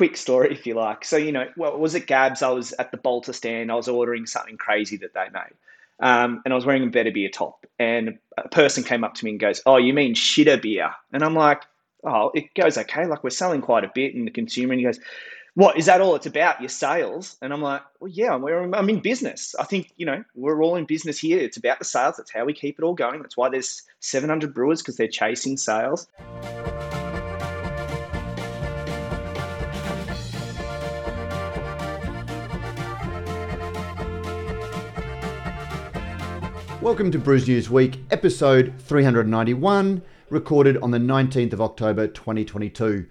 quick story, if you like. So, you know, well, was it Gabs? I was at the Bolter stand. I was ordering something crazy that they made. Um, and I was wearing a better beer top. And a person came up to me and goes, Oh, you mean shitter beer? And I'm like, Oh, it goes okay. Like we're selling quite a bit. And the consumer, and he goes, What is that all it's about? Your sales? And I'm like, Well, yeah, I'm, I'm in business. I think, you know, we're all in business here. It's about the sales. That's how we keep it all going. That's why there's 700 brewers because they're chasing sales. Welcome to Brews News Week, episode 391, recorded on the 19th of October 2022.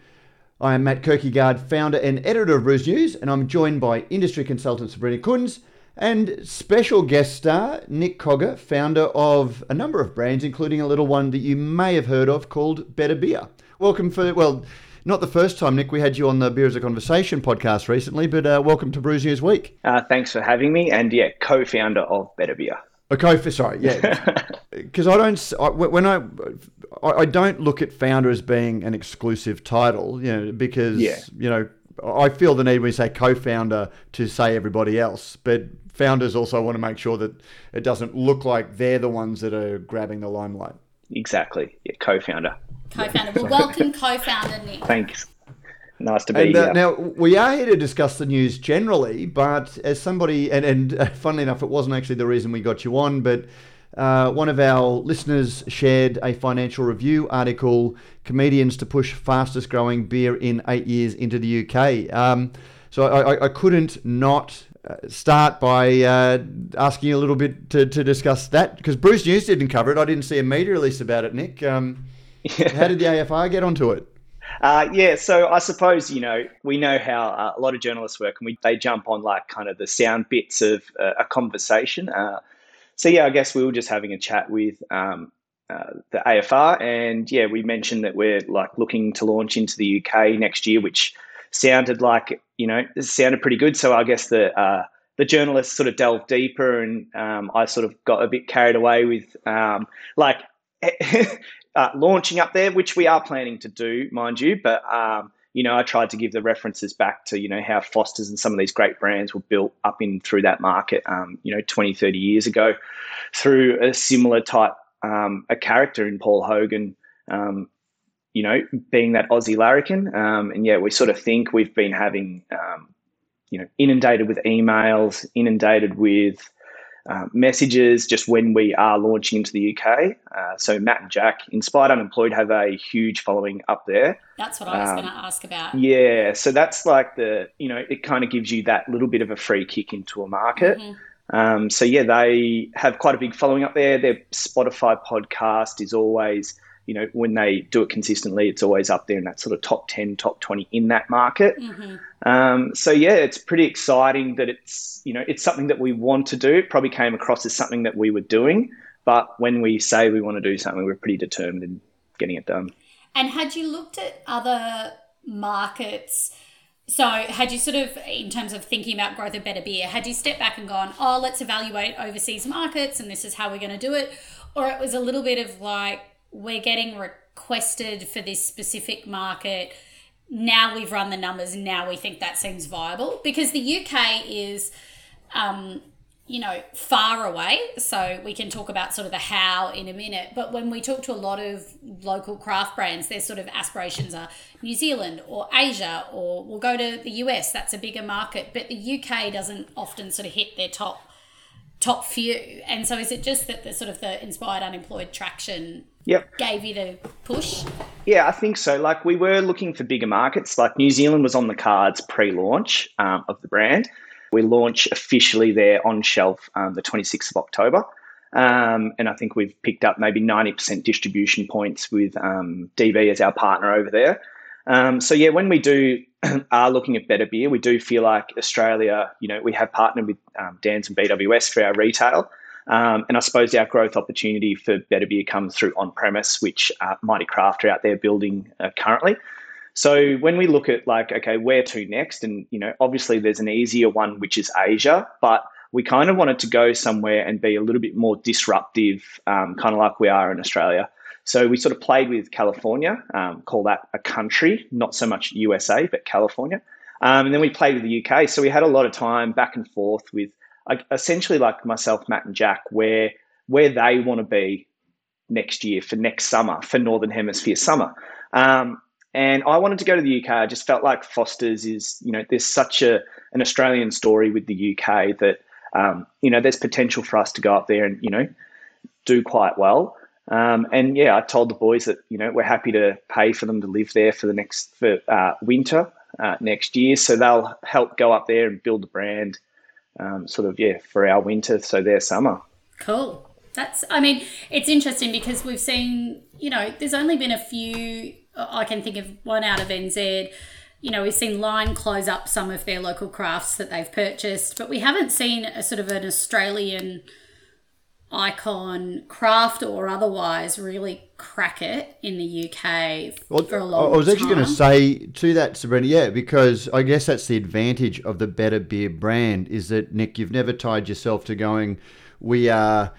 I am Matt Kirkegaard, founder and editor of Brews News, and I'm joined by industry consultant Sabrina Kunz and special guest star Nick Cogger, founder of a number of brands, including a little one that you may have heard of called Better Beer. Welcome for, well, not the first time, Nick. We had you on the Beer as a Conversation podcast recently, but uh, welcome to Brews News Week. Uh, thanks for having me, and yeah, co founder of Better Beer. A co sorry, yeah, because I don't I, when I I don't look at founder as being an exclusive title, you know, because yeah. you know I feel the need when we say co-founder to say everybody else, but founders also want to make sure that it doesn't look like they're the ones that are grabbing the limelight. Exactly, yeah, co-founder. Co-founder. Well, welcome, co-founder Nick. Thanks. Nice to be and, uh, here. Now, we are here to discuss the news generally, but as somebody, and, and uh, funnily enough, it wasn't actually the reason we got you on, but uh, one of our listeners shared a financial review article comedians to push fastest growing beer in eight years into the UK. Um, so I, I, couldn't not uh, start by uh, asking you a little bit to, to discuss that because Brews News didn't cover it. I didn't see a media release about it, Nick. Um, how did the AFR get onto it? Uh, yeah, so I suppose you know we know how uh, a lot of journalists work, and we they jump on like kind of the sound bits of uh, a conversation. Uh, so yeah, I guess we were just having a chat with um, uh, the AFR, and yeah, we mentioned that we're like looking to launch into the UK next year, which sounded like you know sounded pretty good. So I guess the uh, the journalists sort of delved deeper, and um, I sort of got a bit carried away with um, like uh, launching up there, which we are planning to do, mind you. But um, you know, I tried to give the references back to you know how Foster's and some of these great brands were built up in through that market, um, you know, 20, 30 years ago, through a similar type um, a character in Paul Hogan. Um, you know, being that Aussie larrikin, um, and yeah, we sort of think we've been having, um, you know, inundated with emails, inundated with uh, messages just when we are launching into the UK. Uh, so Matt and Jack, Inspired Unemployed, have a huge following up there. That's what I was um, going to ask about. Yeah, so that's like the you know it kind of gives you that little bit of a free kick into a market. Mm-hmm. Um, so yeah, they have quite a big following up there. Their Spotify podcast is always you know, when they do it consistently, it's always up there in that sort of top 10, top 20 in that market. Mm-hmm. Um, so, yeah, it's pretty exciting that it's, you know, it's something that we want to do. It probably came across as something that we were doing. But when we say we want to do something, we're pretty determined in getting it done. And had you looked at other markets? So, had you sort of, in terms of thinking about growth of better beer, had you stepped back and gone, oh, let's evaluate overseas markets and this is how we're going to do it? Or it was a little bit of like, we're getting requested for this specific market. Now we've run the numbers. Now we think that seems viable because the UK is, um, you know, far away. So we can talk about sort of the how in a minute. But when we talk to a lot of local craft brands, their sort of aspirations are New Zealand or Asia or we'll go to the US. That's a bigger market. But the UK doesn't often sort of hit their top top few. And so is it just that the sort of the inspired unemployed traction yep. gave you the push? Yeah, I think so. Like we were looking for bigger markets. Like New Zealand was on the cards pre-launch um, of the brand. We launch officially there on shelf um, the 26th of October. Um, and I think we've picked up maybe 90% distribution points with um, DB as our partner over there. Um, so yeah, when we do are looking at better beer, we do feel like Australia, you know, we have partnered with um, Dan's and BWS for our retail. Um, and I suppose our growth opportunity for better beer comes through on premise, which uh, Mighty Craft are out there building uh, currently. So when we look at like, okay, where to next? And, you know, obviously there's an easier one, which is Asia, but we kind of wanted to go somewhere and be a little bit more disruptive, um, kind of like we are in Australia. So we sort of played with California, um, call that a country, not so much USA, but California. Um, and then we played with the UK. So we had a lot of time back and forth with essentially like myself, Matt, and Jack, where where they want to be next year for next summer for Northern Hemisphere summer. Um, and I wanted to go to the UK. I just felt like Foster's is, you know, there's such a an Australian story with the UK that, um, you know, there's potential for us to go up there and, you know, do quite well. Um, and yeah, I told the boys that, you know, we're happy to pay for them to live there for the next, for uh, winter uh, next year. So they'll help go up there and build the brand, um, sort of, yeah, for our winter. So their summer. Cool. That's, I mean, it's interesting because we've seen, you know, there's only been a few I can think of one out of NZ. You know, we've seen Lion close up some of their local crafts that they've purchased, but we haven't seen a sort of an Australian icon craft or otherwise really crack it in the UK well, for a long time. I was actually going to say to that, Sabrina, yeah, because I guess that's the advantage of the Better Beer brand is that, Nick, you've never tied yourself to going, we are,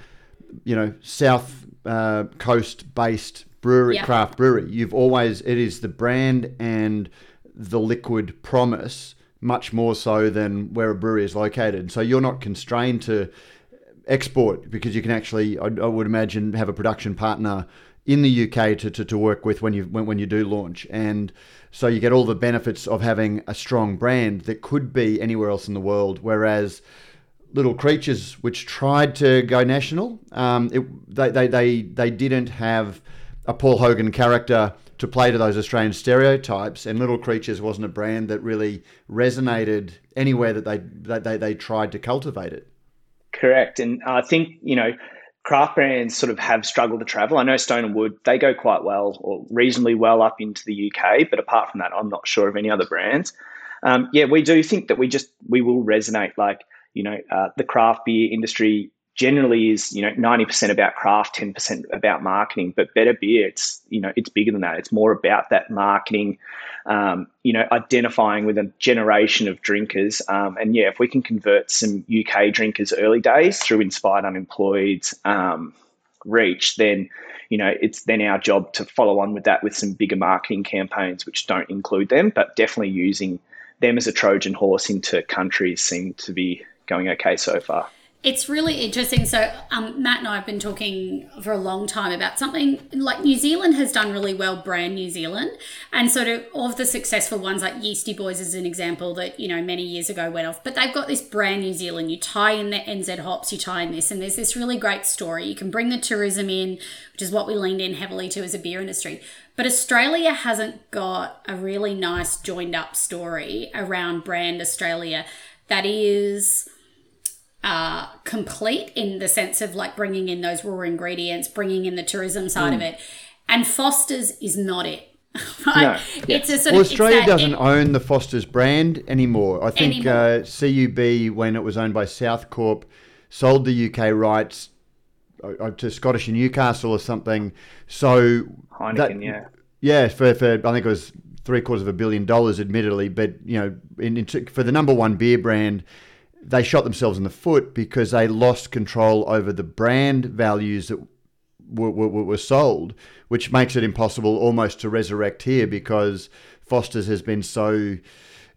you know, South uh, Coast based brewery, yeah. craft brewery. You've always it is the brand and the liquid promise much more so than where a brewery is located. So you're not constrained to export because you can actually, I, I would imagine, have a production partner in the UK to, to, to work with when you when, when you do launch. And so you get all the benefits of having a strong brand that could be anywhere else in the world. Whereas Little Creatures, which tried to go national, um, it, they, they, they, they didn't have a Paul Hogan character to play to those Australian stereotypes, and Little Creatures wasn't a brand that really resonated anywhere that they they, they tried to cultivate it. Correct, and I think you know craft brands sort of have struggled to travel. I know Stone and Wood they go quite well or reasonably well up into the UK, but apart from that, I'm not sure of any other brands. Um, yeah, we do think that we just we will resonate like you know uh, the craft beer industry generally is you know 90% about craft 10% about marketing but better beer it's you know it's bigger than that. It's more about that marketing um, you know identifying with a generation of drinkers. Um, and yeah if we can convert some uk drinkers early days through inspired unemployed um, reach then you know it's then our job to follow on with that with some bigger marketing campaigns which don't include them but definitely using them as a trojan horse into countries seem to be going okay so far it's really interesting. So, um, Matt and I have been talking for a long time about something like New Zealand has done really well, brand New Zealand. And sort of all of the successful ones, like Yeasty Boys is an example that, you know, many years ago went off. But they've got this brand New Zealand. You tie in the NZ hops, you tie in this, and there's this really great story. You can bring the tourism in, which is what we leaned in heavily to as a beer industry. But Australia hasn't got a really nice joined up story around brand Australia that is uh, complete in the sense of like bringing in those raw ingredients, bringing in the tourism side mm. of it. And Foster's is not it. right? No. It's a sort well, of, Australia doesn't it, own the Foster's brand anymore. I think anymore. Uh, CUB, when it was owned by Southcorp, sold the UK rights uh, uh, to Scottish and Newcastle or something. So Heineken, that, yeah, yeah, for, for I think it was three quarters of a billion dollars, admittedly, but you know, in, in, for the number one beer brand they shot themselves in the foot because they lost control over the brand values that were, were, were, sold, which makes it impossible almost to resurrect here because Foster's has been so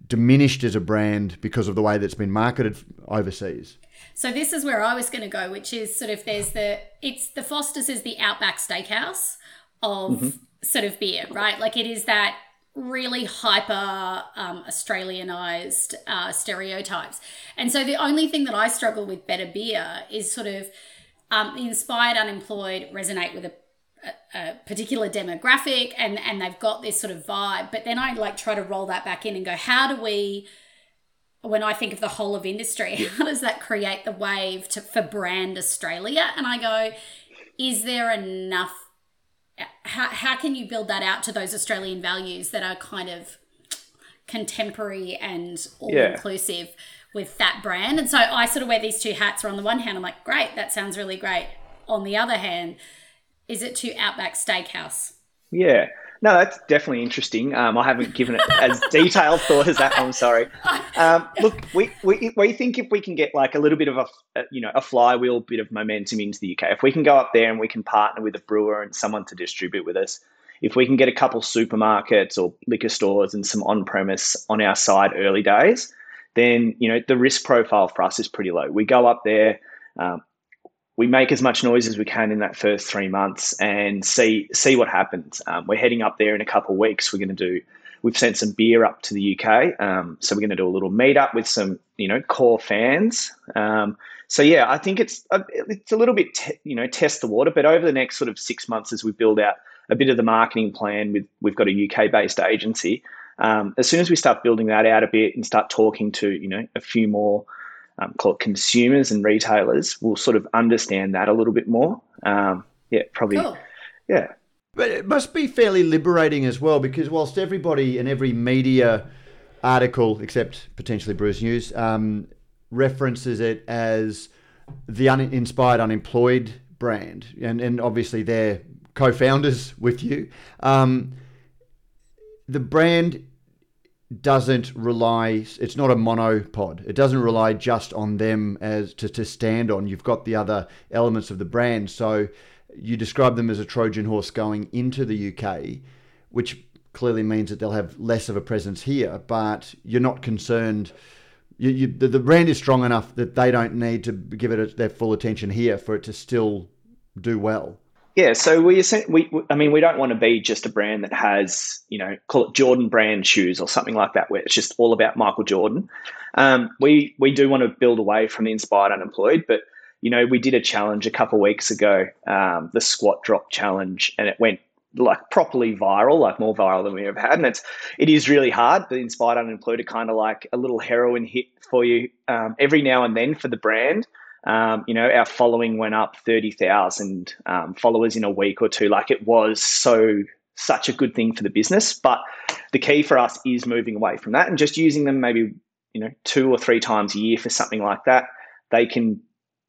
diminished as a brand because of the way that's been marketed overseas. So this is where I was going to go, which is sort of there's the it's the Foster's is the Outback Steakhouse of mm-hmm. sort of beer, right? Like it is that really hyper um, Australianized uh, stereotypes. And so the only thing that I struggle with better beer is sort of um, inspired unemployed resonate with a, a, a, particular demographic and, and they've got this sort of vibe. But then I like try to roll that back in and go, how do we, when I think of the whole of industry, how does that create the wave to, for brand Australia? And I go, is there enough how, how can you build that out to those Australian values that are kind of contemporary and all inclusive yeah. with that brand? And so I sort of wear these two hats where on the one hand, I'm like, great, that sounds really great. On the other hand, is it to Outback Steakhouse? Yeah. No, that's definitely interesting. Um, I haven't given it as detailed thought as that. I'm sorry. Um, look, we, we we think if we can get like a little bit of a, you know a flywheel bit of momentum into the UK, if we can go up there and we can partner with a brewer and someone to distribute with us, if we can get a couple supermarkets or liquor stores and some on premise on our side early days, then you know the risk profile for us is pretty low. We go up there, um, we make as much noise as we can in that first three months and see see what happens. Um, we're heading up there in a couple of weeks. We're going to do. We've sent some beer up to the UK, um, so we're going to do a little meetup with some you know core fans. Um, so yeah, I think it's a, it's a little bit te- you know test the water, but over the next sort of six months as we build out a bit of the marketing plan with we've got a UK based agency. Um, as soon as we start building that out a bit and start talking to you know a few more um, call it consumers and retailers, we'll sort of understand that a little bit more. Um, yeah, probably. Cool. Yeah. But it must be fairly liberating as well because whilst everybody and every media article, except potentially Brews News, um, references it as the uninspired, unemployed brand, and and obviously they're co-founders with you. Um, the brand doesn't rely it's not a monopod. It doesn't rely just on them as to, to stand on. You've got the other elements of the brand. So you describe them as a trojan horse going into the uk which clearly means that they'll have less of a presence here but you're not concerned. You, you, the, the brand is strong enough that they don't need to give it their full attention here for it to still do well. Yeah, so we, we, I mean, we don't want to be just a brand that has, you know, call it Jordan brand shoes or something like that, where it's just all about Michael Jordan. Um, we we do want to build away from the inspired unemployed, but you know, we did a challenge a couple weeks ago, um, the squat drop challenge, and it went like properly viral, like more viral than we ever had. And it's it is really hard. The inspired unemployed are kind of like a little heroin hit for you um, every now and then for the brand. Um, you know, our following went up thirty thousand um, followers in a week or two. Like it was so such a good thing for the business. But the key for us is moving away from that and just using them maybe you know two or three times a year for something like that. They can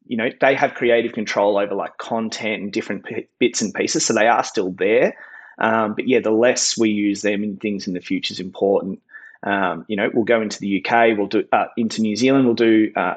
you know they have creative control over like content and different p- bits and pieces so they are still there um, but yeah the less we use them in things in the future is important um, you know we'll go into the uk we'll do uh, into new zealand we'll do uh,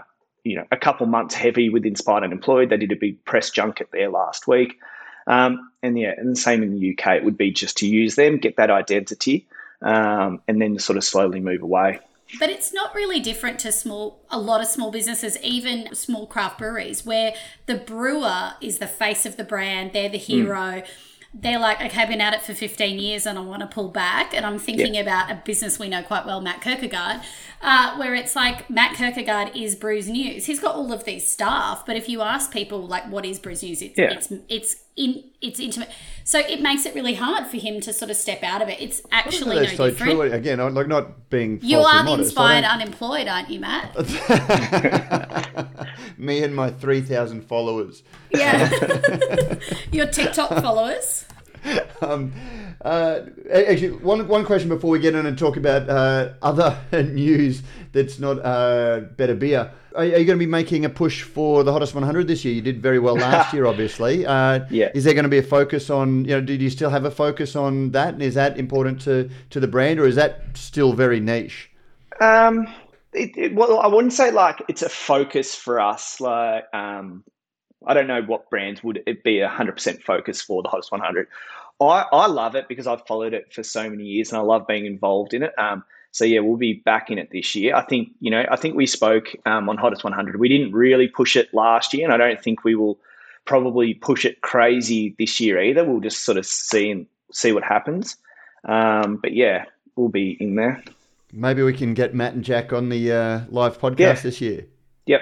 you know a couple months heavy with inspired unemployed they did a big press junket there last week um, and yeah and the same in the uk it would be just to use them get that identity um, and then sort of slowly move away but it's not really different to small a lot of small businesses, even small craft breweries, where the brewer is the face of the brand, they're the hero. Mm. They're like, okay, I've been at it for 15 years and I want to pull back. And I'm thinking yeah. about a business we know quite well, Matt Kirkegaard, uh, where it's like Matt Kirkegaard is Brews News. He's got all of these staff, but if you ask people like what is Brews News, it's yeah. it's it's in it's intimate. So it makes it really hard for him to sort of step out of it. It's actually no so different. True. Again, like not being you are the inspired unemployed, aren't you, Matt? Me and my three thousand followers. Yeah, your TikTok followers. Um, uh, actually, one one question before we get in and talk about uh, other news that's not uh, better beer. Are, are you going to be making a push for the hottest 100 this year? You did very well last year, obviously. Uh, yeah. Is there going to be a focus on? You know, do you still have a focus on that? And is that important to to the brand, or is that still very niche? Um, it, it, well, I wouldn't say like it's a focus for us. Like, um, I don't know what brands would it be a hundred percent focus for the hottest 100. I, I love it because I've followed it for so many years and I love being involved in it. Um, so yeah, we'll be back in it this year. I think you know, I think we spoke um, on Hottest 100. We didn't really push it last year, and I don't think we will probably push it crazy this year either. We'll just sort of see and see what happens. Um, but yeah, we'll be in there. Maybe we can get Matt and Jack on the uh, live podcast yeah. this year. Yep,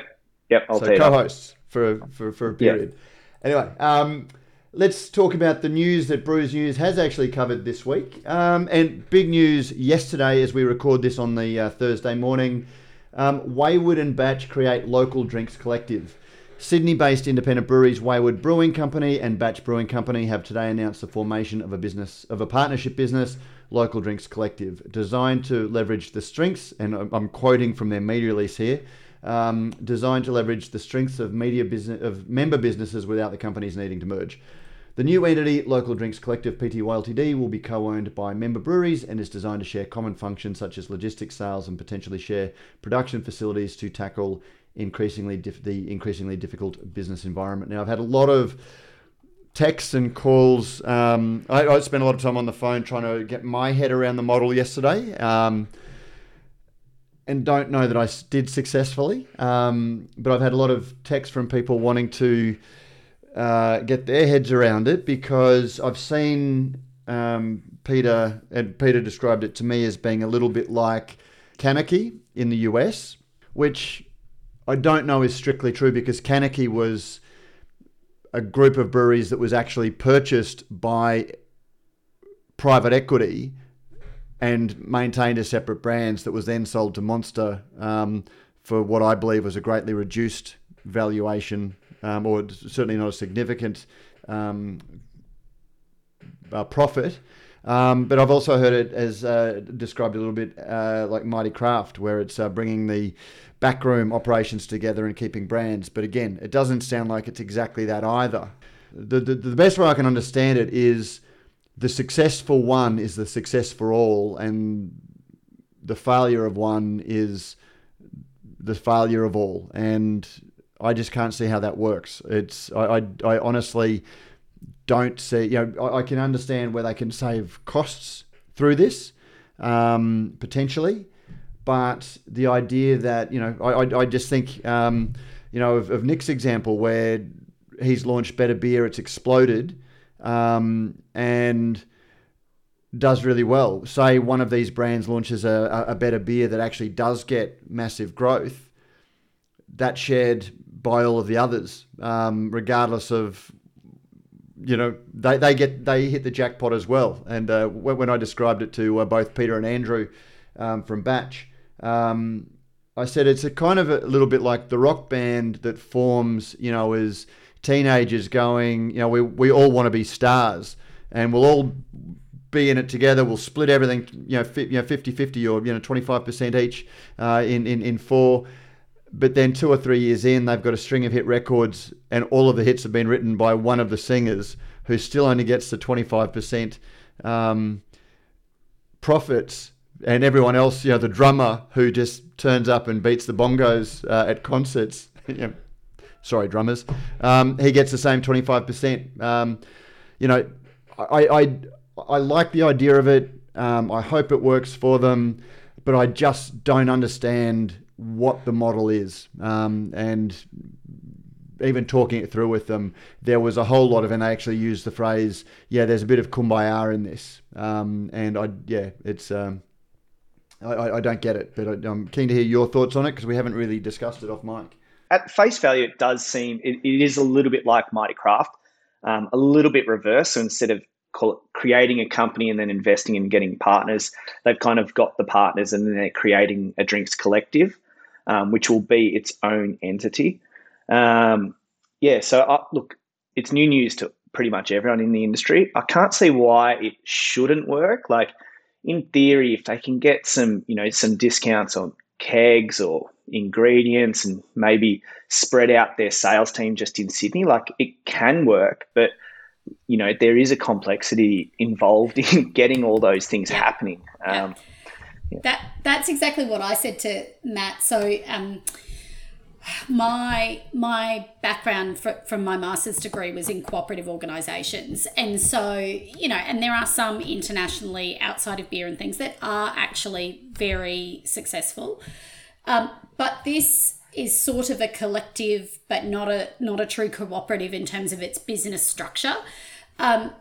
yep. I'll so co-hosts for a, for for a period. Yep. Anyway. Um, let's talk about the news that Brews News has actually covered this week. Um, and big news yesterday as we record this on the uh, Thursday morning. Um, Wayward and Batch create local drinks collective. Sydney-based independent breweries Wayward Brewing Company and Batch Brewing Company have today announced the formation of a business of a partnership business, Local Drinks Collective, designed to leverage the strengths. And I'm quoting from their media release here um, designed to leverage the strengths of media business of member businesses without the companies needing to merge. The new entity, Local Drinks Collective Pty Ltd, will be co-owned by member breweries and is designed to share common functions such as logistics, sales, and potentially share production facilities to tackle increasingly the increasingly difficult business environment. Now, I've had a lot of texts and calls. Um, I, I, spent a lot of time on the phone trying to get my head around the model yesterday. Um, and don't know that I did successfully. Um, but I've had a lot of texts from people wanting to uh, get their heads around it because I've seen um, Peter, and Peter described it to me as being a little bit like CANarchy in the US, which I don't know is strictly true because CANarchy was a group of breweries that was actually purchased by private equity and maintained as separate brands that was then sold to Monster um, for what I believe was a greatly reduced valuation, um, or certainly not a significant um, uh, profit. Um, but I've also heard it as uh, described a little bit uh, like Mighty Craft, where it's uh, bringing the backroom operations together and keeping brands. But again, it doesn't sound like it's exactly that either. The, the, the best way I can understand it is the success for one is the success for all, and the failure of one is the failure of all. And I just can't see how that works. It's I, I, I honestly don't see. You know, I, I, can understand where they can save costs through this um, potentially, but the idea that you know, I, I, just think um, you know of, of, Nick's example where he's launched better beer, it's exploded, um, and does really well. Say one of these brands launches a, a better beer that actually does get massive growth. that shared by all of the others, um, regardless of you know they, they get they hit the jackpot as well. And uh, when I described it to uh, both Peter and Andrew um, from Batch, um, I said it's a kind of a little bit like the rock band that forms, you know, as teenagers going, you know, we, we all want to be stars and we'll all be in it together. We'll split everything, you know, fi- you know 50-50 or, you know, 25% each uh, in, in, in four. But then two or three years in, they've got a string of hit records and all of the hits have been written by one of the singers who still only gets the 25% um, profits and everyone else, you know, the drummer who just turns up and beats the bongos uh, at concerts. sorry, drummers. Um, he gets the same twenty five percent. Um, you know, I, I I like the idea of it. Um, I hope it works for them, but I just don't understand what the model is. Um, and even talking it through with them, there was a whole lot of, and they actually used the phrase, "Yeah, there's a bit of kumbaya in this." Um, and I, yeah, it's um, I, I don't get it, but I, am keen to hear your thoughts on it because we haven't really discussed it off mic. At face value, it does seem it, it is a little bit like Mighty Craft, um, a little bit reverse. So instead of creating a company and then investing and getting partners, they've kind of got the partners and then they're creating a drinks collective, um, which will be its own entity. Um, yeah, so uh, look, it's new news to pretty much everyone in the industry. I can't see why it shouldn't work. Like in theory, if they can get some, you know, some discounts on kegs or ingredients and maybe spread out their sales team just in Sydney, like it can work, but you know, there is a complexity involved in getting all those things yeah. happening. Um, yeah. That that's exactly what I said to Matt. So um, my my background for, from my master's degree was in cooperative organisations, and so you know, and there are some internationally outside of beer and things that are actually very successful, um, but this is sort of a collective, but not a not a true cooperative in terms of its business structure, um,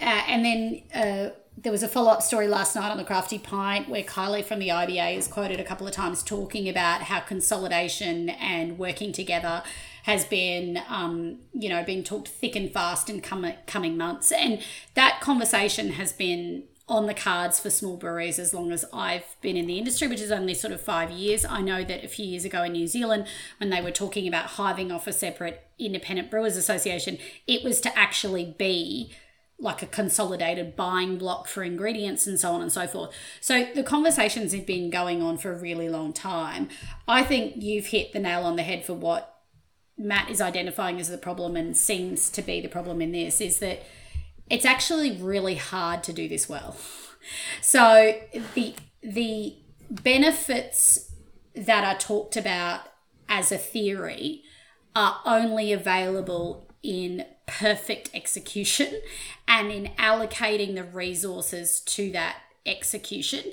uh, and then. Uh, there was a follow up story last night on the Crafty Pint where Kylie from the IBA is quoted a couple of times talking about how consolidation and working together has been, um, you know, been talked thick and fast in com- coming months. And that conversation has been on the cards for small breweries as long as I've been in the industry, which is only sort of five years. I know that a few years ago in New Zealand, when they were talking about hiving off a separate independent brewers association, it was to actually be like a consolidated buying block for ingredients and so on and so forth. So the conversations have been going on for a really long time. I think you've hit the nail on the head for what Matt is identifying as the problem and seems to be the problem in this is that it's actually really hard to do this well. So the the benefits that are talked about as a theory are only available in perfect execution and in allocating the resources to that execution.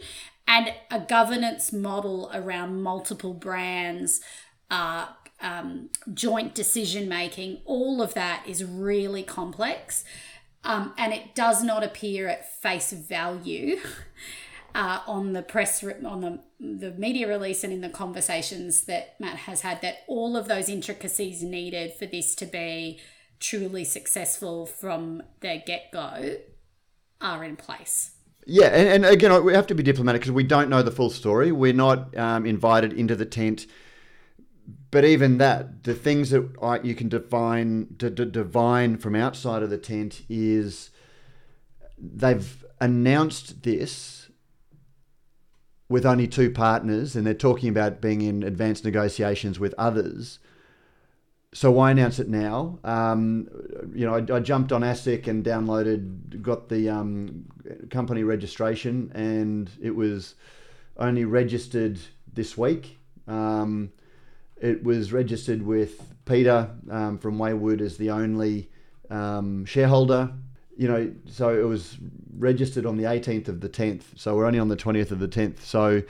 And a governance model around multiple brands uh, um, joint decision making all of that is really complex um, and it does not appear at face value uh, on the press on the the media release and in the conversations that Matt has had that all of those intricacies needed for this to be truly successful from the get go are in place. Yeah, and, and, again, we have to be diplomatic because we don't know the full story. We're not um, invited into the tent. But even that, the things that I, you can define, d- d- divine from outside of the tent is they've announced this with only two partners and they're talking about being in advanced negotiations with others. So why announce it now? Um, you know, I, I, jumped on ASIC and downloaded, got the um, company registration, and it was only registered this week. Um, it was registered with Peter um, from Wayward as the only um, shareholder you know, so it was registered on the 18th of the 10th. So we're only on the 20th of the 10th. So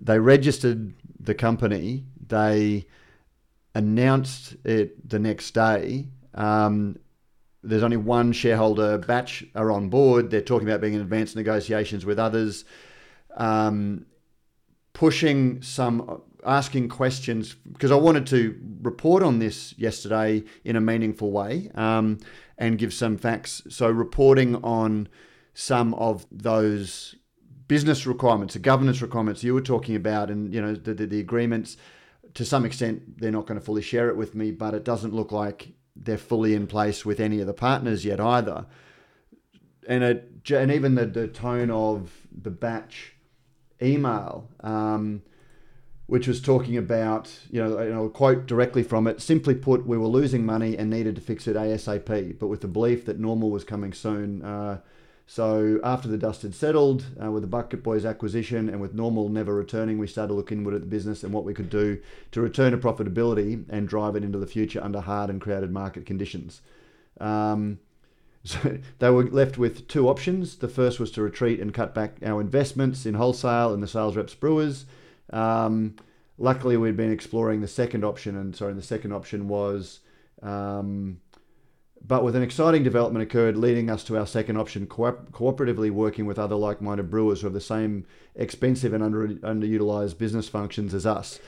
they registered the company. They announced it the next day. Um, there's only one shareholder batch are on board. They're talking about being in advanced negotiations with others, um, pushing some, asking questions because I wanted to report on this yesterday in a meaningful way. Um, and give some facts. So, reporting on some of those business requirements, the governance requirements you were talking about, and you know the, the, the agreements. To some extent, they're not going to fully share it with me, but it doesn't look like they're fully in place with any of the partners yet either. And it, and even the, the tone of the batch email. Um, which was talking about, you know, and I'll quote directly from it. Simply put, we were losing money and needed to fix it ASAP, but with the belief that normal was coming soon. Uh, so after the dust had settled uh, with the Bucket Boys acquisition and with normal never returning, we started looking inward at the business and what we could do to return to profitability and drive it into the future under hard and crowded market conditions. Um, so they were left with two options. The first was to retreat and cut back our investments in wholesale and the sales reps brewers. Um, luckily, we'd been exploring the second option, and sorry, the second option was. Um, but with an exciting development occurred, leading us to our second option: co- cooperatively working with other like-minded brewers who have the same expensive and under underutilized business functions as us.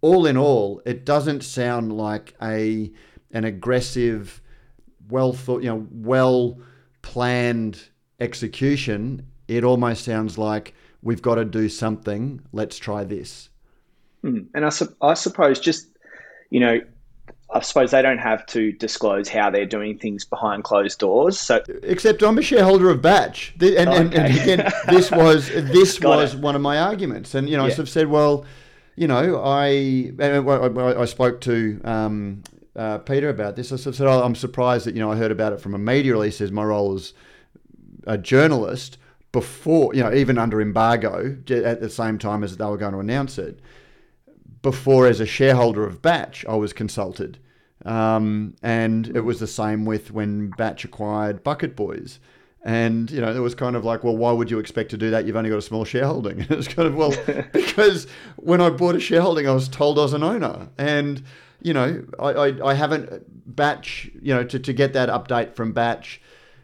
All in all, it doesn't sound like a an aggressive, well thought, you know, well planned execution. It almost sounds like we've got to do something. Let's try this. Mm. And I, I suppose just, you know, I suppose they don't have to disclose how they're doing things behind closed doors. So, except I'm a shareholder of Batch, and, okay. and, again, this was this was it. one of my arguments. And you know, yeah. I sort of said, well, you know, I I, I spoke to um, uh, Peter about this. I sort of said, oh, I'm surprised that you know I heard about it from a media release as my role as a journalist before, you know, even under embargo at the same time as they were going to announce it. Before, as a shareholder of Batch, I was consulted. Um, and it was the same with when Batch acquired Bucket Boys. And, you know, it was kind of like, well, why would you expect to do that? You've only got a small shareholding. And it was kind of, well, because when I bought a shareholding, I was told I was an owner. And, you know, I, I, I haven't Batch, you know, to, to get that update from Batch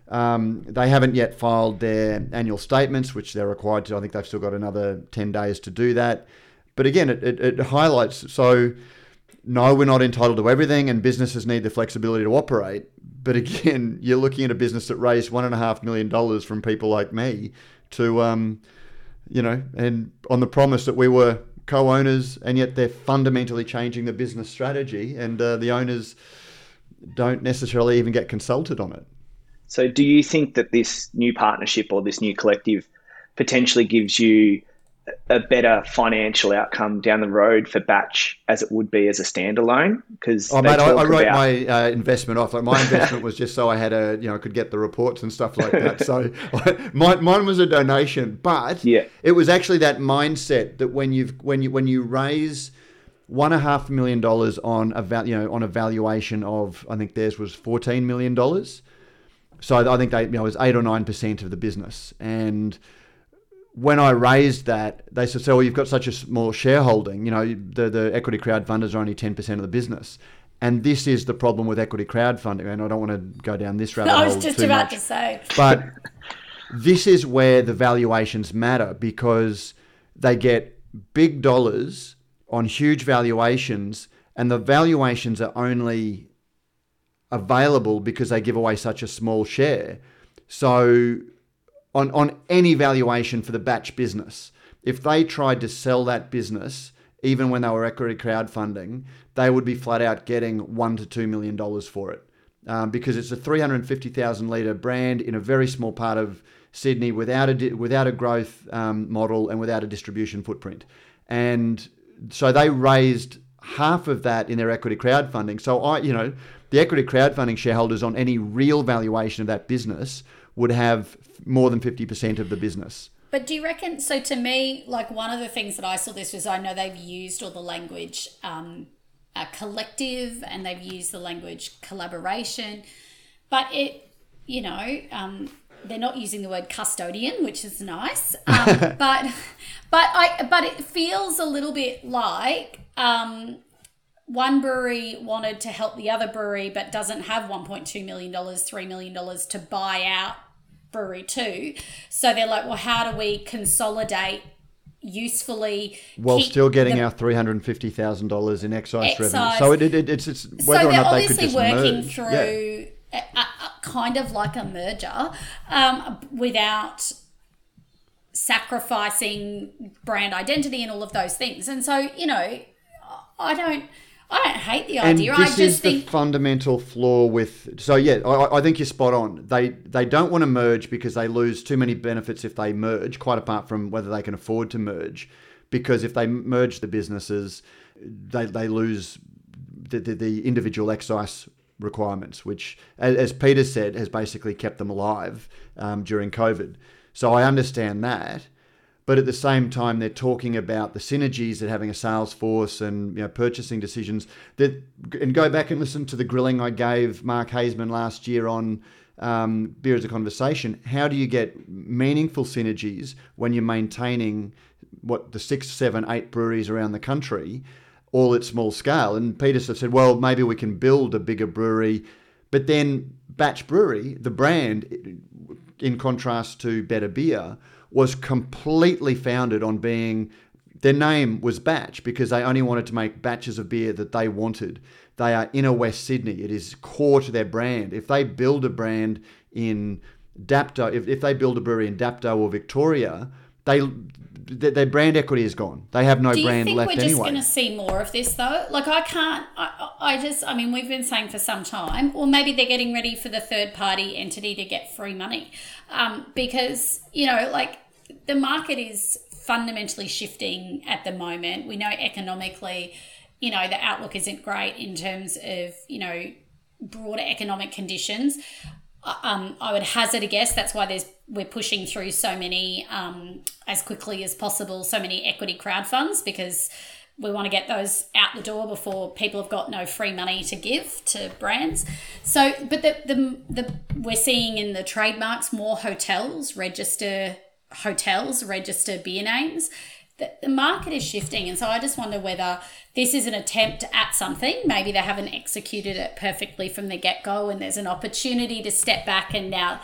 um, they haven't yet filed their annual statements, which they're required to. I think they've still got another 10 days to do that. But again, it, it, it highlights so no, we're not entitled to everything, and businesses need the flexibility to operate. But again, you're looking at a business that raised one and a half million dollars from people like me to, um, you know, and on the promise that we were co-owners, and yet they're fundamentally changing the business strategy, and uh, the owners don't necessarily even get consulted on it. So, do you think that this new partnership or this new collective potentially gives you a better financial outcome down the road for Batch as it would be as a standalone? Because oh, mate, I, I, wrote about... my uh, investment off. Like my investment was just so I had a you know I could get the reports and stuff like that. So my, mine was a donation, but yeah. it was actually that mindset that when you've when you when you raise one and a half million dollars on a val- you know on a valuation of I think theirs was fourteen million dollars. So I think they you know it was eight or nine percent of the business. And when I raised that, they said, "So well, you've got such a small shareholding. You know the the equity crowdfunders are only ten percent of the business." And this is the problem with equity crowdfunding. And I don't want to go down this rabbit hole. I was just too about much. to say. But this is where the valuations matter because they get big dollars on huge valuations, and the valuations are only available because they give away such a small share. So, on, on any valuation for the batch business, if they tried to sell that business, even when they were equity crowdfunding, they would be flat out getting one to two million dollars for it. Um, because it's a 350,000 litre brand in a very small part of Sydney without a di- without a growth um, model and without a distribution footprint, and so they raised half of that in their equity crowdfunding. So I, you know, the equity crowdfunding shareholders on any real valuation of that business would have more than 50% of the business. But do you reckon? So to me, like one of the things that I saw this was I know they've used all the language um, uh, collective and they've used the language collaboration, but it, you know, um, they're not using the word custodian, which is nice. Um, but but I but it feels a little bit like um, one brewery wanted to help the other brewery, but doesn't have one point two million dollars, three million dollars to buy out brewery two. So they're like, well, how do we consolidate usefully While still getting the- our $350,000 in excise, Excise. revenue. So it, it, it's, it's whether so or not they could just working merge. through Yeah. a, a kind of like a merger um, without sacrificing brand identity and all of those things. And so, you know, I don't. I don't hate the And idea. I this just is the think fundamental flaw with. So yeah, I, I think you're spot on. They they don't want to merge because they lose too many benefits if they merge. Quite apart from whether they can afford to merge, because if they merge the businesses, they they lose the the, the individual excise requirements, which, as, as Peter said, has basically kept them alive um, during COVID. So I understand that. But at the same time, they're talking about the synergies that having a sales force and you know, purchasing decisions. That and go back and listen to the grilling I gave Mark Haysman last year on um, beer as a conversation. How do you get meaningful synergies when you're maintaining what the six, seven, eight breweries around the country, all at small scale? And Peter sort of said, well, maybe we can build a bigger brewery, but then Batch Brewery, the brand, in contrast to Better Beer was completely founded on being their name was batch because they only wanted to make batches of beer that they wanted. They are inner West Sydney. It is core to their brand. If they build a brand in Dapto, if, if they build a brewery in Dapto or Victoria, they th- their brand equity is gone. They have no brand left. Do you think we're just anyway. going to see more of this though? Like I can't. I, I just. I mean, we've been saying for some time, or maybe they're getting ready for the third party entity to get free money, um, because you know, like the market is fundamentally shifting at the moment. We know economically, you know, the outlook isn't great in terms of you know broader economic conditions. Um, I would hazard a guess that's why there's we're pushing through so many um, as quickly as possible, so many equity crowd funds because we want to get those out the door before people have got no free money to give to brands. So, but the the, the we're seeing in the trademarks more hotels register hotels register beer names. The, market is shifting, and so I just wonder whether this is an attempt at something. Maybe they haven't executed it perfectly from the get go, and there's an opportunity to step back and now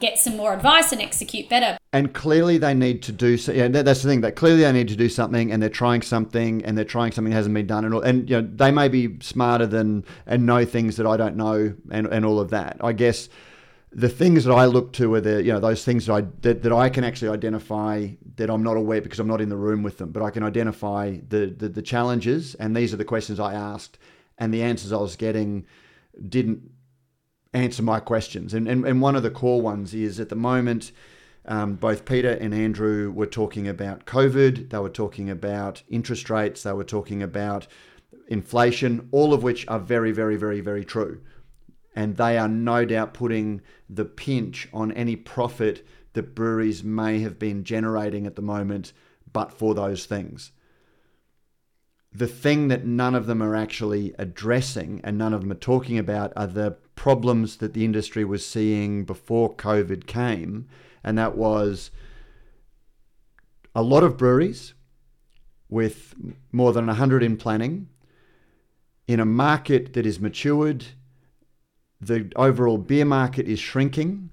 get some more advice and execute better. And clearly, they need to do so. Yeah, that's the thing. That clearly they need to do something, and they're trying something, and they're trying something that hasn't been done. And all, and you know, they may be smarter than and know things that I don't know, and and all of that. I guess the things that I look to are the you know those things that I that, that I can actually identify that I'm not aware because I'm not in the room with them, but I can identify the, the the challenges, and these are the questions I asked, and the answers I was getting didn't answer my questions. And, and, and one of the core ones is at the moment, um, both Peter and Andrew were talking about COVID, they were talking about interest rates, they were talking about inflation, all of which are very, very, very, very true. And they are no doubt putting the pinch on any profit that breweries may have been generating at the moment, but for those things. the thing that none of them are actually addressing and none of them are talking about are the problems that the industry was seeing before COVID came, and that was a lot of breweries with more than 100 in planning in a market that is matured. The overall beer market is shrinking.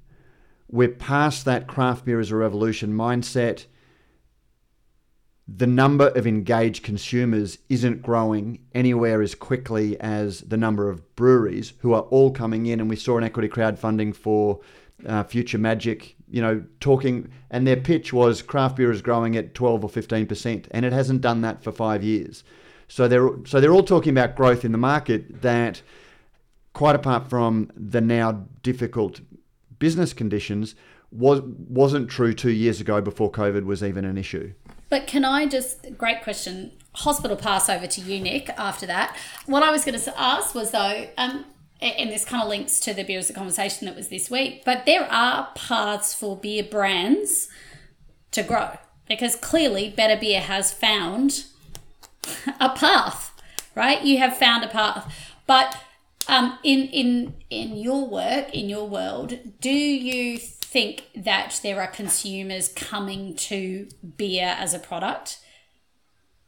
We're past that craft beer as a revolution mindset the number of engaged consumers isn't growing anywhere as quickly as the number of breweries who are all coming in. And we saw an equity crowdfunding for uh, Future Magic, you know, talking, and their pitch was craft beer is growing at 12 or 15%, and it hasn't done that for five years. So they're, so they're all talking about growth in the market that, quite apart from the now difficult business conditions, was, wasn't true two years ago before COVID was even an issue. But can I just, great question. Hospital pass over to you, Nick, after that. What I was going to ask was though, um, and this kind of links to the beer as a conversation that was this week, but there are paths for beer brands to grow because clearly Better Beer has found a path, right? You have found a path. But um, in in in your work, in your world, do you think that there are consumers coming to beer as a product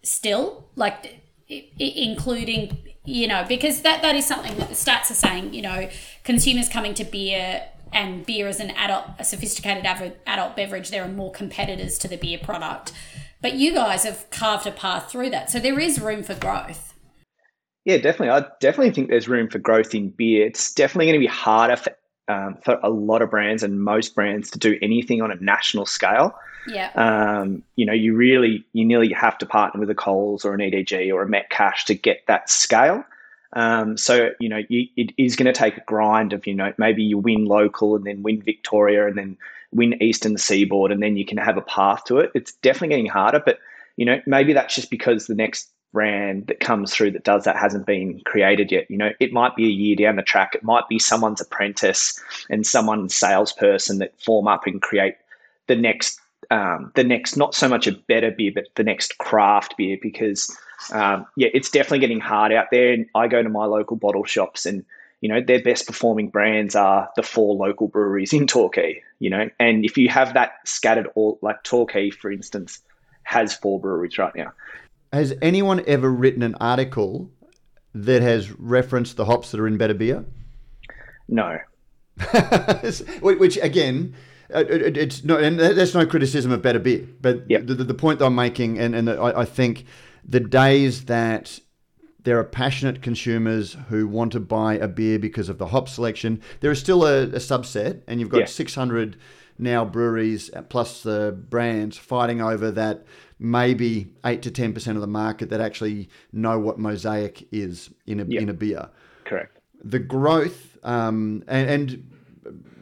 still? Like including you know because that that is something that the stats are saying you know consumers coming to beer and beer as an adult a sophisticated adult beverage there are more competitors to the beer product. But you guys have carved a path through that. So there is room for growth yeah definitely i definitely think there's room for growth in beer it's definitely going to be harder for um, for a lot of brands and most brands to do anything on a national scale. Yeah. Um, you know, you really, you nearly have to partner with a Coles or an EDG or a Metcash to get that scale. Um, so, you know, you, it is going to take a grind of, you know, maybe you win local and then win Victoria and then win Eastern Seaboard and then you can have a path to it. It's definitely getting harder, but, you know, maybe that's just because the next brand that comes through that does that hasn't been created yet. You know, it might be a year down the track. It might be someone's apprentice and someone's salesperson that form up and create the next, um, the next, not so much a better beer, but the next craft beer. Because um, yeah, it's definitely getting hard out there. And I go to my local bottle shops and you know their best performing brands are the four local breweries in Torquay. You know, and if you have that scattered all like Torquay, for instance, has four breweries right now has anyone ever written an article that has referenced the hops that are in better beer? No. Which again, uh, it's no, and that's no criticism of better beer, but yep. the, the point that I'm making, and, and I, I think the days that there are passionate consumers who want to buy a beer because of the hop selection. There is still a, a subset, and you've got yeah. 600 now breweries plus the brands fighting over that maybe eight to ten percent of the market that actually know what mosaic is in a yep. in a beer. Correct. The growth um, and, and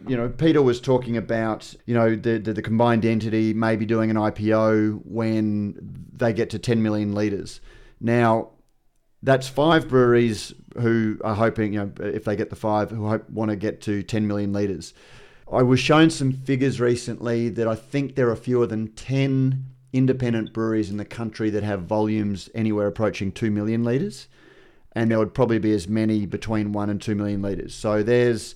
you know, Peter was talking about, you know, the, the, the, combined entity maybe doing an IPO when they get to 10 million litres. Now, that's five breweries who are hoping, you know, if they get the five, who hope, want to get to 10 million litres. I was shown some figures recently that I think there are fewer than 10 independent breweries in the country that have volumes anywhere approaching 2 million litres. And there would probably be as many between 1 and 2 million litres. So there's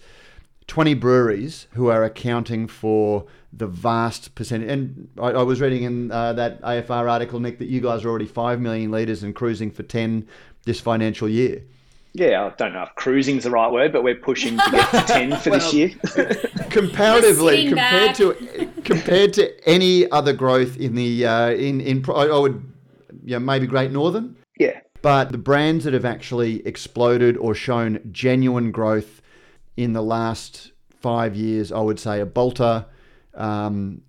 20 breweries who are accounting for the vast percentage. And I, I was reading in uh, that AFR article, Nick, that you guys are already 5 million litres and cruising for 10 this financial year yeah, I don't know if cruising is the right word, but we're pushing to get to ten for well, this year. comparatively, compared back. to compared to any other growth in the uh, in in I would, yeah, maybe Great Northern. Yeah, but the brands that have actually exploded or shown genuine growth in the last five years, I would say, a Bolter, um,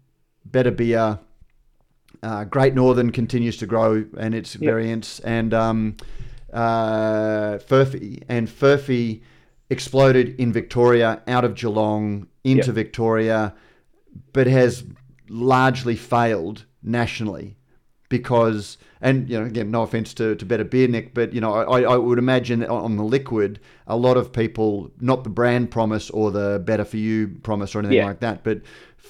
Better Beer. Uh, Great Northern continues to grow and its yep. variants, and um, uh, Furphy, and Furphy exploded in Victoria, out of Geelong into yep. Victoria, but has largely failed nationally because, and you know, again, no offense to, to Better Beer Nick, but you know, I, I would imagine on the liquid, a lot of people, not the brand promise or the Better for You promise or anything yeah. like that, but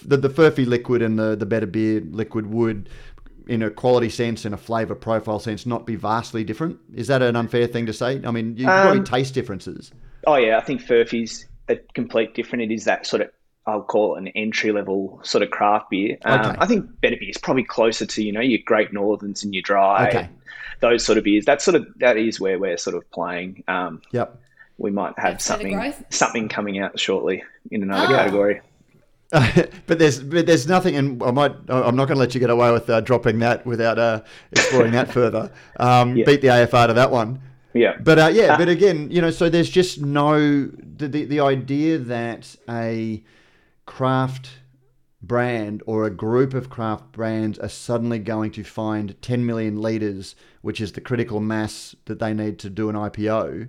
the, the Furphy liquid and the, the Better Beer liquid would in a quality sense and a flavour profile sense, not be vastly different? Is that an unfair thing to say? I mean, you um, probably taste differences. Oh yeah, I think Furphy's a complete different. It is that sort of I'll call it an entry level sort of craft beer. Um, okay. I think better beer is probably closer to you know your Great Northerns and your dry, okay. those sort of beers. That sort of that is where we're sort of playing. Um, yep. We might have something something coming out shortly in another oh. category. but there's but there's nothing, and I might I'm not going to let you get away with uh, dropping that without uh, exploring that further. Um, yeah. Beat the AFR to that one. Yeah. But uh, yeah, uh, but again, you know, so there's just no the, the the idea that a craft brand or a group of craft brands are suddenly going to find 10 million litres, which is the critical mass that they need to do an IPO,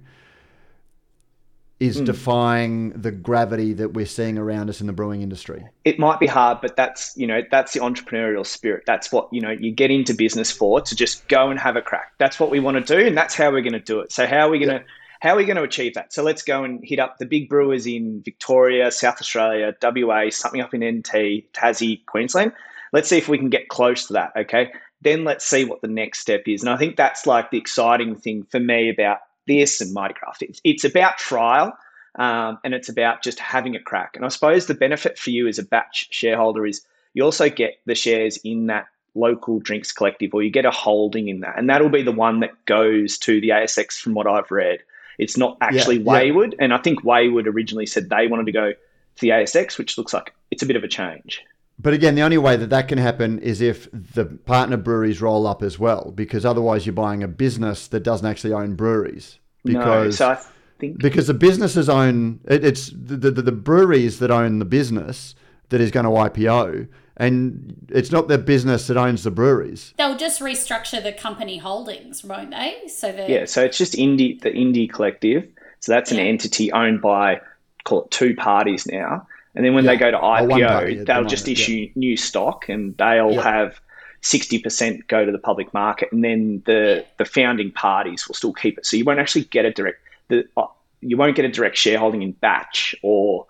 is mm. defying the gravity that we're seeing around us in the brewing industry. It might be hard, but that's you know that's the entrepreneurial spirit. That's what you know you get into business for to just go and have a crack. That's what we want to do, and that's how we're going to do it. So how are we going to how are we going to achieve that? So let's go and hit up the big brewers in Victoria, South Australia, WA, something up in NT, Tassie, Queensland. Let's see if we can get close to that. Okay, then let's see what the next step is. And I think that's like the exciting thing for me about this and Mighty Craft. It's, it's about trial um, and it's about just having a crack. And I suppose the benefit for you as a batch shareholder is you also get the shares in that local drinks collective or you get a holding in that. And that'll be the one that goes to the ASX from what I've read. It's not actually yeah, Wayward. Yeah. And I think Wayward originally said they wanted to go to the ASX, which looks like it's a bit of a change. But again, the only way that that can happen is if the partner breweries roll up as well, because otherwise you're buying a business that doesn't actually own breweries. Because no, so think because the businesses own it, it's the, the the breweries that own the business that is going to IPO, and it's not the business that owns the breweries. They'll just restructure the company holdings, won't they? So that yeah, so it's just indie the indie collective. So that's an yeah. entity owned by call it two parties now. And then when yeah. they go to IPO, they'll just moment, issue yeah. new stock and they'll yeah. have 60% go to the public market. And then the, the founding parties will still keep it. So you won't actually get a direct, the, uh, you won't get a direct shareholding in batch or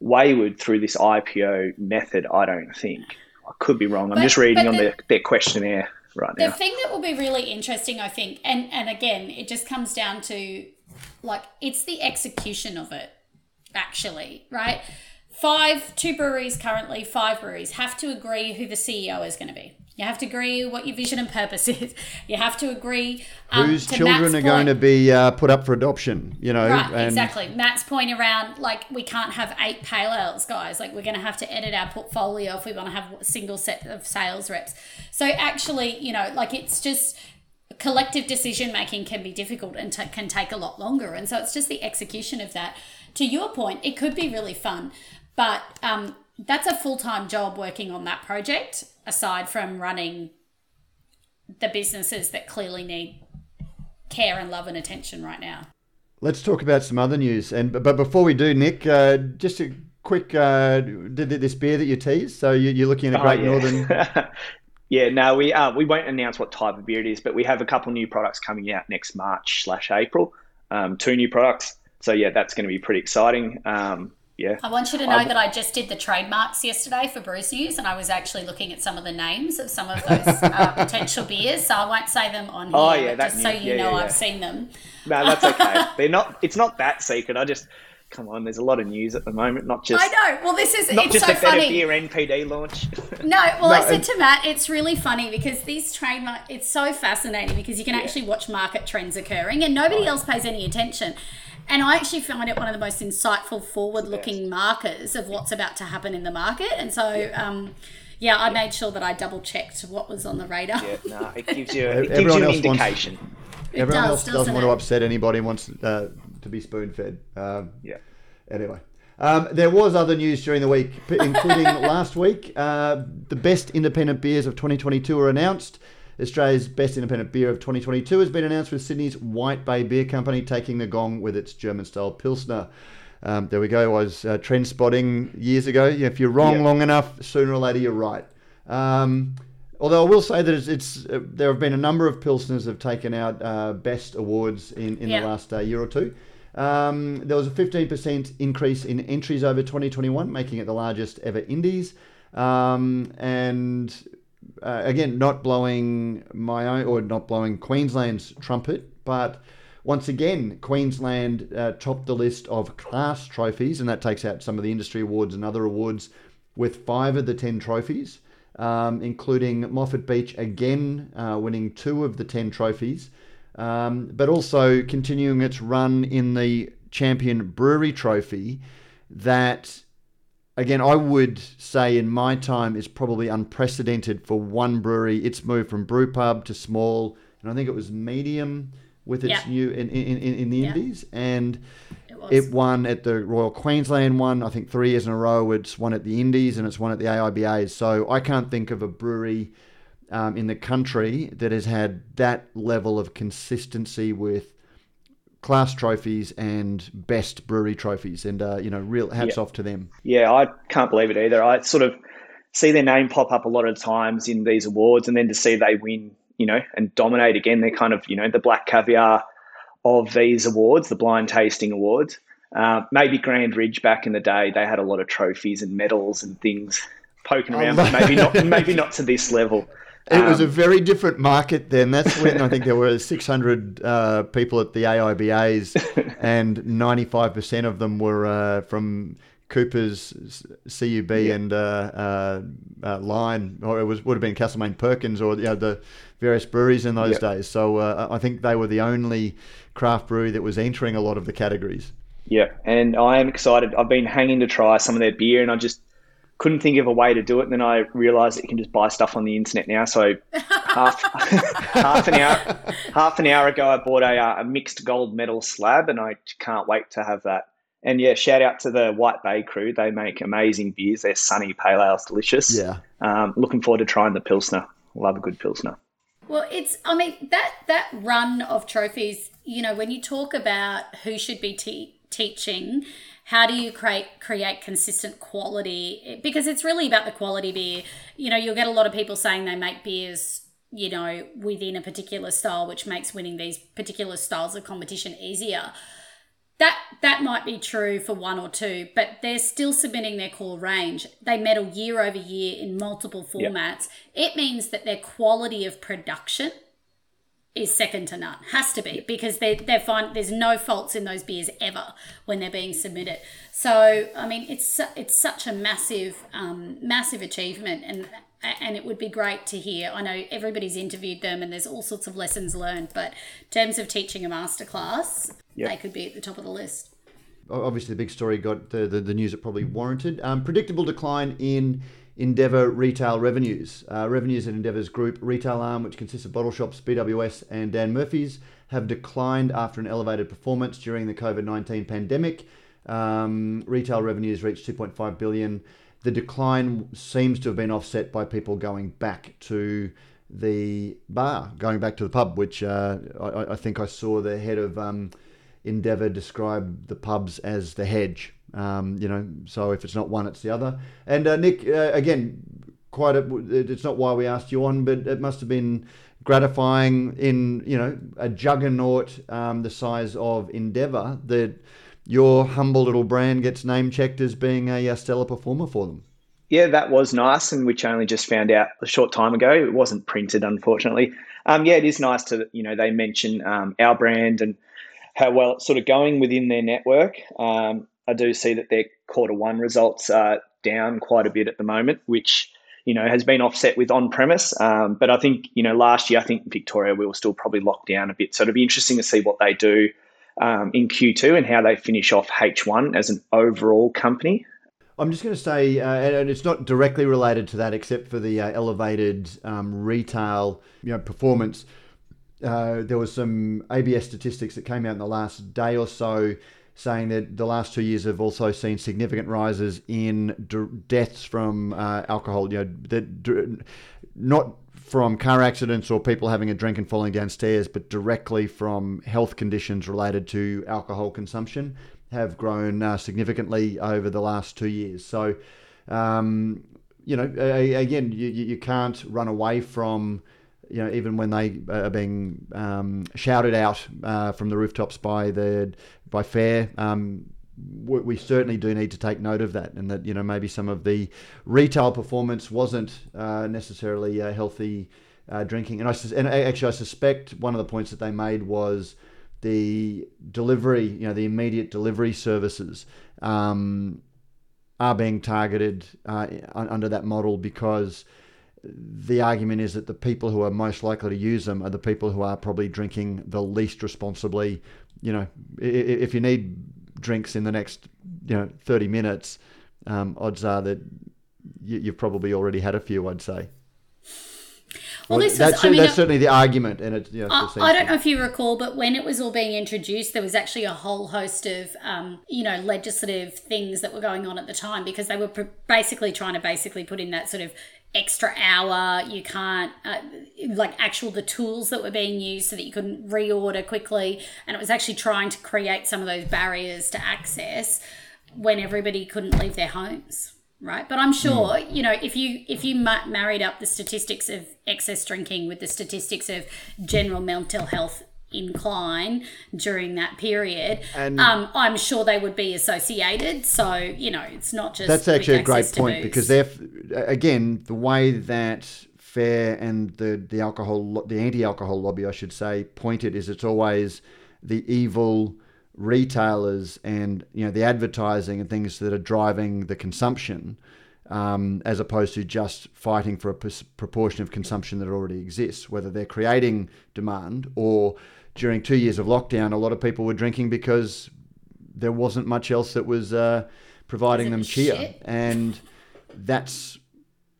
Wayward through this IPO method, I don't think. I could be wrong. I'm but, just reading on the, their, their questionnaire right now. The thing that will be really interesting, I think, and, and again, it just comes down to like, it's the execution of it, actually, right? Five, two breweries currently, five breweries have to agree who the CEO is going to be. You have to agree what your vision and purpose is. You have to agree um, whose children Matt's are point, going to be uh, put up for adoption. You know, right? And... Exactly. Matt's point around like we can't have eight pale ales, guys. Like we're going to have to edit our portfolio if we want to have a single set of sales reps. So actually, you know, like it's just collective decision making can be difficult and t- can take a lot longer. And so it's just the execution of that. To your point, it could be really fun. But um, that's a full time job working on that project, aside from running the businesses that clearly need care and love and attention right now. Let's talk about some other news. And but before we do, Nick, uh, just a quick uh, this beer that you teased. So you, are looking at a Great oh, yeah. Northern. yeah, no, we uh, we won't announce what type of beer it is, but we have a couple new products coming out next March slash April. Um, two new products. So yeah, that's going to be pretty exciting. Um, yeah. I want you to know that I just did the trademarks yesterday for Brews News, and I was actually looking at some of the names of some of those uh, potential beers. So I won't say them on oh, here, oh, yeah, just so you yeah, know yeah, I've seen them. No, that's okay. They're not. It's not that secret. I just come on. There's a lot of news at the moment. Not just. I know. Well, this is not it's just so a funny. beer NPD launch. no, well, no, I said to Matt, it's really funny because these trademark. It's so fascinating because you can actually watch market trends occurring, and nobody else pays any attention. And I actually find it one of the most insightful, forward looking markers of what's about to happen in the market. And so, yeah, um, yeah I made sure that I double checked what was on the radar. Yeah, no, it gives you, it gives you an indication. Wants, everyone does, else doesn't want it? to upset anybody, wants uh, to be spoon fed. Um, yeah. Anyway. Um, there was other news during the week, including last week. Uh, the best independent beers of 2022 were announced. Australia's best independent beer of 2022 has been announced with Sydney's White Bay Beer Company taking the gong with its German style Pilsner. Um, there we go. I was uh, trend spotting years ago. Yeah, if you're wrong long enough, sooner or later you're right. Um, although I will say that it's, it's uh, there have been a number of Pilsners have taken out uh, best awards in, in the last uh, year or two. Um, there was a 15% increase in entries over 2021, making it the largest ever indies. Um, and uh, again, not blowing my own or not blowing Queensland's trumpet, but once again, Queensland uh, topped the list of class trophies, and that takes out some of the industry awards and other awards with five of the 10 trophies, um, including Moffat Beach again uh, winning two of the 10 trophies, um, but also continuing its run in the Champion Brewery Trophy that again, I would say in my time is probably unprecedented for one brewery. It's moved from brew pub to small, and I think it was medium with its Yeah. new in, in, in, in the Yeah. Indies, and It it won at the Royal Queensland one. I think three years in a row. It's won at the Indies and it's won at the AIBAs. So I can't think of a brewery um, in the country that has had that level of consistency with class trophies and best brewery trophies. And uh, you know, real hats Yeah. off to them. Yeah, I can't believe it either. I sort of see their name pop up a lot of times in these awards, and then to see they win, you know, and dominate again. They're kind of, you know, the black caviar of these awards, the blind tasting awards. Uh, maybe Grand Ridge back in the day, they had a lot of trophies and medals and things poking around, but maybe not, maybe not to this level. It was a Um, very different market then. That's when I think there were 600 uh, people at the AIBAs, and 95% of them were uh, from Cooper's, CUB, and uh, uh, uh, Lion, or it was would have been Castlemaine Perkins, or you know, the various breweries in those Yeah. days. So uh, I think they were the only craft brewery that was entering a lot of the categories. Yeah, and I am excited. I've been hanging to try some of their beer, and I just couldn't think of a way to do it. And then I realised that you can just buy stuff on the internet now. So half half an hour half an hour ago, I bought a, uh, a mixed gold medal slab, and I can't wait to have that. And yeah, shout out to the White Bay crew. They make amazing beers. Their sunny pale ale's delicious. Yeah. Um, looking forward to trying the pilsner. Love a good pilsner. Well, it's I mean that that run of trophies. You know, when you talk about who should be te- teaching, how do you create create consistent quality? Because it's really about the quality beer. You know, you'll get a lot of people saying they make beers. You know, within a particular style, which makes winning these particular styles of competition easier. That that might be true for one or two, but they're still submitting their core range. They medal year over year in multiple Yep. formats. It means that their quality of production is second to none. Has to be because they they find there's no faults in those beers ever when they're being submitted. So I mean, it's it's such a massive um, massive achievement, and and it would be great to hear. I know everybody's interviewed them, and there's all sorts of lessons learned. But in terms of teaching a masterclass, Yep. they could be at the top of the list. obviously the big story got the, the, the news it probably warranted. Um, predictable decline in Endeavour retail revenues. Uh, revenues at Endeavour's group retail arm, which consists of bottle shops, BWS, and Dan Murphy's, have declined after an elevated performance during the COVID 19 pandemic. Um, retail revenues reached 2.5 billion. The decline seems to have been offset by people going back to the bar, going back to the pub, which uh, I, I think I saw the head of um, Endeavour describe the pubs as the hedge. Um, you know, so if it's not one, it's the other. And uh, Nick, uh, again, quite a, it's not why we asked you on, but it must have been gratifying in you know a juggernaut um, the size of Endeavour that your humble little brand gets name checked as being a, a stellar performer for them. Yeah, that was nice, and which I only just found out a short time ago. It wasn't printed, unfortunately. Um, yeah, it is nice to you know they mention um, our brand and how well it's sort of going within their network. Um, I do see that their quarter one results are down quite a bit at the moment, which you know has been offset with on premise. Um, but I think you know last year I think Victoria we were still probably locked down a bit, so it'll be interesting to see what they do um, in Q2 and how they finish off H1 as an overall company. I'm just going to say, uh, and it's not directly related to that, except for the uh, elevated um, retail, you know, performance. Uh, there was some ABS statistics that came out in the last day or so, saying that the last two years have also seen significant rises in deaths from uh, alcohol. You know, that not from car accidents or people having a drink and falling downstairs, but directly from health conditions related to alcohol consumption have grown uh, significantly over the last two years. So, um, you know, again, you, you you can't run away from, you know, even when they are being um, shouted out uh, from the rooftops by the by FARE um, we certainly do need to take note of that, and that you know maybe some of the retail performance wasn't uh, necessarily uh, healthy uh, drinking. And I and actually I suspect one of the points that they made was the delivery, you know, the immediate delivery services um, are being targeted uh, under that model because the argument is that the people who are most likely to use them are the people who are probably drinking the least responsibly. You know, if you need drinks in the next, you know, 30 minutes, um, odds are that you, you've probably already had a few, I'd say. Well, this was, that's, I mean, that's certainly the argument, and it. You know, I, I don't know if you recall, but when it was all being introduced, there was actually a whole host of, um, you know, legislative things that were going on at the time because they were pr- basically trying to basically put in that sort of extra hour. You can't, uh, like, actual the tools that were being used so that you couldn't reorder quickly, and it was actually trying to create some of those barriers to access when everybody couldn't leave their homes right? But i'm sure you know if you if you ma- married up the statistics of excess drinking with the statistics of general mental health incline during that period. And- um, i'm sure they would be associated so you know it's not just That's actually a great point because they're again the way that FARE and the the alcohol the anti-alcohol lobby I should say pointed is it's always the evil retailers and you know the advertising and things that are driving the consumption um, as opposed to just fighting for a proportion of consumption that already exists whether they're creating demand or during two years of lockdown a lot of people were drinking because there wasn't much else that was uh, providing them cheer. shit. And that's,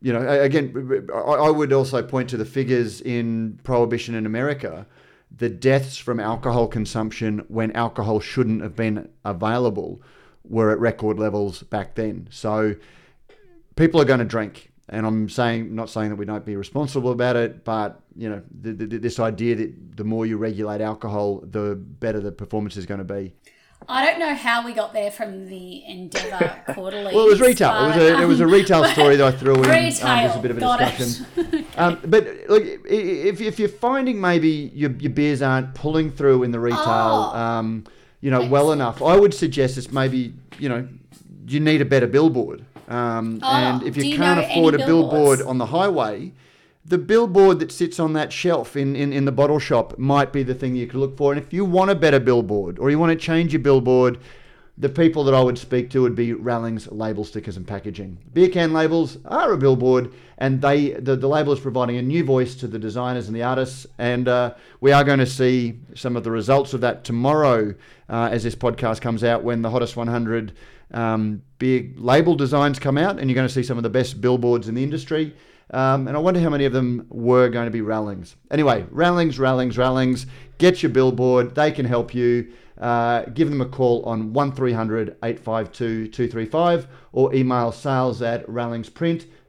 you know, again, I I would also point to the figures in prohibition in America. The deaths from alcohol consumption when alcohol shouldn't have been available were at record levels back then. So people are going to drink. And I'm saying, not saying that we don't be responsible about it, but you know, the, the, this idea that the more you regulate alcohol, the better the performance is going to be. i don't know how we got there from the endeavour quarterly Well, it was retail. It was a, it was a retail story that I threw in um, Retail, as a bit of a discussion. um, but look, if, if you're finding maybe your, your beers aren't pulling through in the retail, Oh. um, you know, well enough, I would suggest it's maybe you know you need a better billboard. Um, Oh, and if you, you can't know afford a billboard on the highway, the billboard that sits on that shelf in, in, in the bottle shop might be the thing you could look for. And if you want a better billboard or you want to change your billboard, the people that I would speak to would be Rallings label stickers and packaging. Beer can labels are a billboard, and they the, the label is providing a new voice to the designers and the artists. And uh, we are going to see some of the results of that tomorrow uh, as this podcast comes out when the hottest 100 um, beer label designs come out, and you're going to see some of the best billboards in the industry. Um, and I wonder how many of them were going to be Rallings. Anyway, Rallings, Rallings, Rallings. Get your billboard. They can help you. Uh, give them a call on 1300 852 235 or email sales at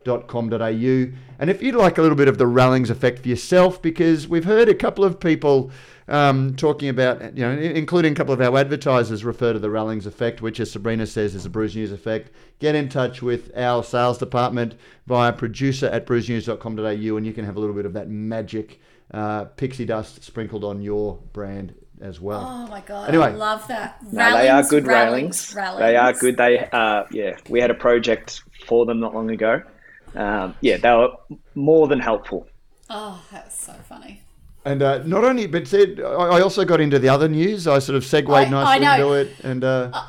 rallingsprint.com.au. And if you'd like a little bit of the Rallings effect for yourself, because we've heard a couple of people um, talking about, you know, including a couple of our advertisers refer to the Rallings effect, which, as Sabrina says, is a Brews News effect. Get in touch with our sales department via producer at brewsnews.com.au and you can have a little bit of that magic uh, pixie dust sprinkled on your brand as well. oh my god Anyway. i love that No, they are good railings, railings. They are good. They, uh, yeah, we had a project for them not long ago. Um, yeah, they were more than helpful. oh that's so funny And uh, not only, but said, I I also got into the other news. I sort of segued I- I nicely know. into it. And uh,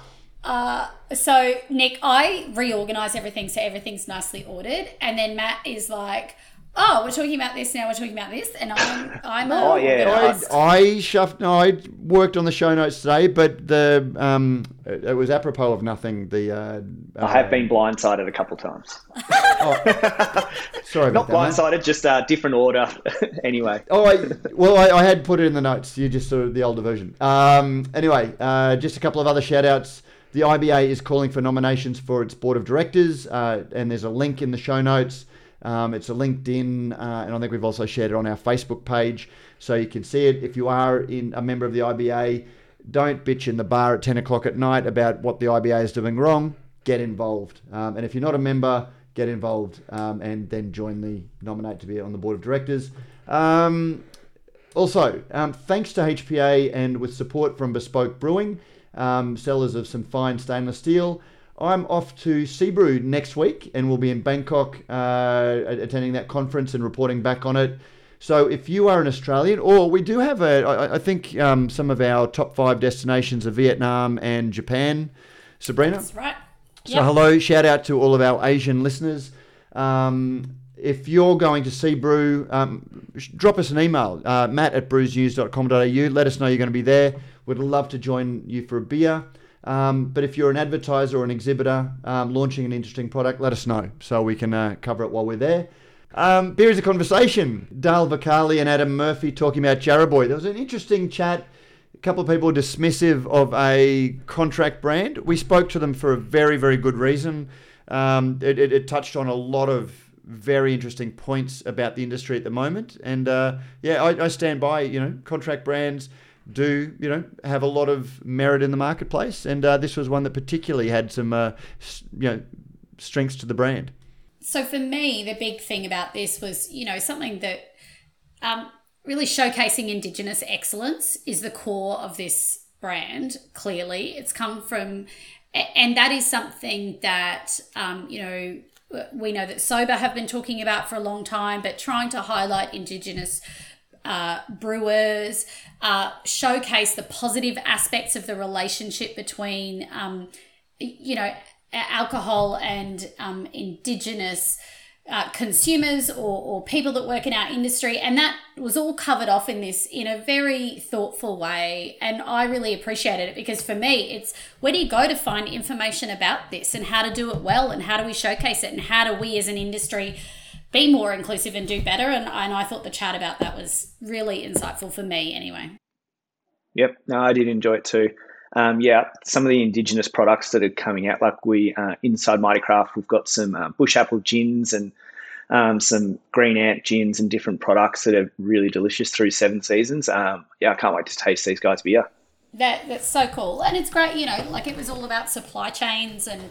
Uh, so Nick, I reorganize everything so everything's nicely ordered, and then Matt is like, "Oh, we're talking about this now. We're talking about this," and I'm, I'm Oh, yeah. I, organized. I shuffled. No, I worked on the show notes today, but the um, it it was apropos of nothing. The uh, I have been blindsided a couple times. sorry Not about that. mate. blindsided, just a different order. anyway, Oh, I, well, I, I had put it in the notes. You just saw the older version. Um, anyway, uh, just a couple of other shout outs. The IBA is calling for nominations for its board of directors, uh, and there's a link in the show notes. Um, it's a LinkedIn, uh, and I think we've also shared it on our Facebook page, so you can see it. If you are in a member of the IBA, don't bitch in the bar at 10 o'clock at night about what the IBA is doing wrong. Get involved. Um, and if you're not a member, get involved um, and then join the nominate to be on the board of directors. Um, also, um, thanks to HPA and with support from Bespoke Brewing, um, sellers of some fine stainless steel. I'm off to Seabrew next week and we'll be in Bangkok uh, attending that conference and reporting back on it. So if you are an Australian, or we do have a, I, I think um, some of our top five destinations are Vietnam and Japan. Sabrina? That's right. So hello, shout out to all of our Asian listeners. Um, if you're going to see Brew, um, drop us an email, uh, matt at brewsnews.com.au. Let us know you're going to be there. We'd love to join you for a beer. Um, but if you're an advertiser or an exhibitor um, launching an interesting product, let us know so we can uh, cover it while we're there. Um, beer is a conversation. Dale Vicali and Adam Murphy talking about Jarraboy. There was an interesting chat. A couple of people dismissive of a contract brand. We spoke to them for a very, very good reason. Um, it, it, it touched on a lot of very interesting points about the industry at the moment. And uh, yeah, I, I, stand by, you know, contract brands do, you know, have a lot of merit in the marketplace. And uh, this was one that particularly had some, uh, you know, strengths to the brand. So for me, the big thing about this was, you know, something that um, really showcasing Indigenous excellence is the core of this brand, clearly. It's come from, and that is something that, um, you know, we know that Sobah have been talking about for a long time, but trying to highlight Indigenous uh, brewers, uh, showcase the positive aspects of the relationship between, um, you know, alcohol and um, Indigenous uh, consumers or, or people that work in our industry. And that was all covered off in this in a very thoughtful way. And I really appreciated it because for me, it's where do you go to find information about this and how to do it well and how do we showcase it and how do we as an industry be more inclusive and do better? And, and I thought the chat about that was really insightful for me anyway. Yep, no, I did enjoy it too. Um, yeah, some of the indigenous products that are coming out, like we uh, inside Mighty Craft, we've got some uh, bush apple gins and um, some green ant gins and different products that are really delicious through seven seasons. Um, yeah, I can't wait to taste these guys' beer. That that's so cool, and it's great. You know, like it was all about supply chains, and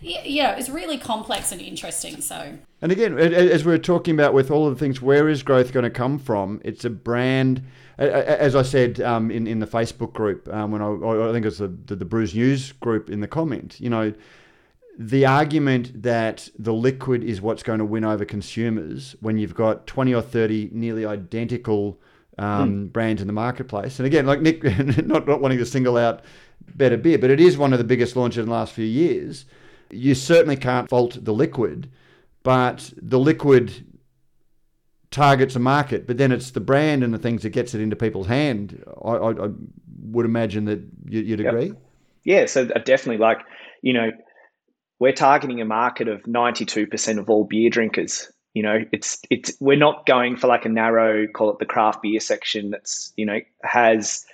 you know, it's really complex and interesting. So, and again, as we are talking about with all of the things, where is growth going to come from? It's a brand as I said um, in in the Facebook group um, when I, I think it's the, the the Brews News group in the comment, you know, the argument that the liquid is what's going to win over consumers when you've got twenty or thirty nearly identical um, mm. brands in the marketplace, and again, like Nick, not not wanting to single out better beer, but it is one of the biggest launches in the last few years. You certainly can't fault the liquid, but the liquid targets a market, but then it's the brand and the things that gets it into people's hand. I, I, I would imagine that you, would agree. Yep. Yeah, so definitely, like you know, we're targeting a market of ninety-two percent of all beer drinkers. You know, it's it's we're not going for like a narrow, call it the craft beer section. That's you know has,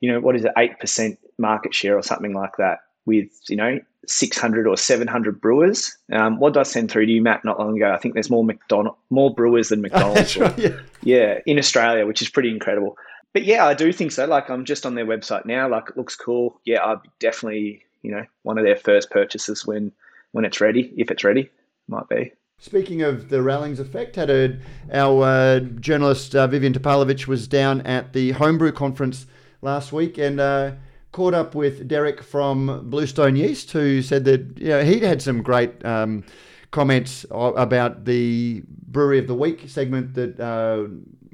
you know, what is it, eight percent market share or something like that. With you know 600 or 700 brewers. Um, what did I send through to you, Matt, not long ago? I think there's more McDonald, more brewers than McDonald's. right, yeah. yeah, in Australia, which is pretty incredible. But yeah, I do think so. Like I'm just on their website now. Like it looks cool. Yeah, I'd definitely, you know, one of their first purchases when when it's ready, if it's ready, might be. Speaking of the Rallings effect, had our uh, journalist uh, Vivian Topalovic was down at the Homebrew conference last week, and uh, caught up with Derek from Bluestone Yeast, who said that you know, he'd had some great um, comments about the Brewery of the Week segment that uh,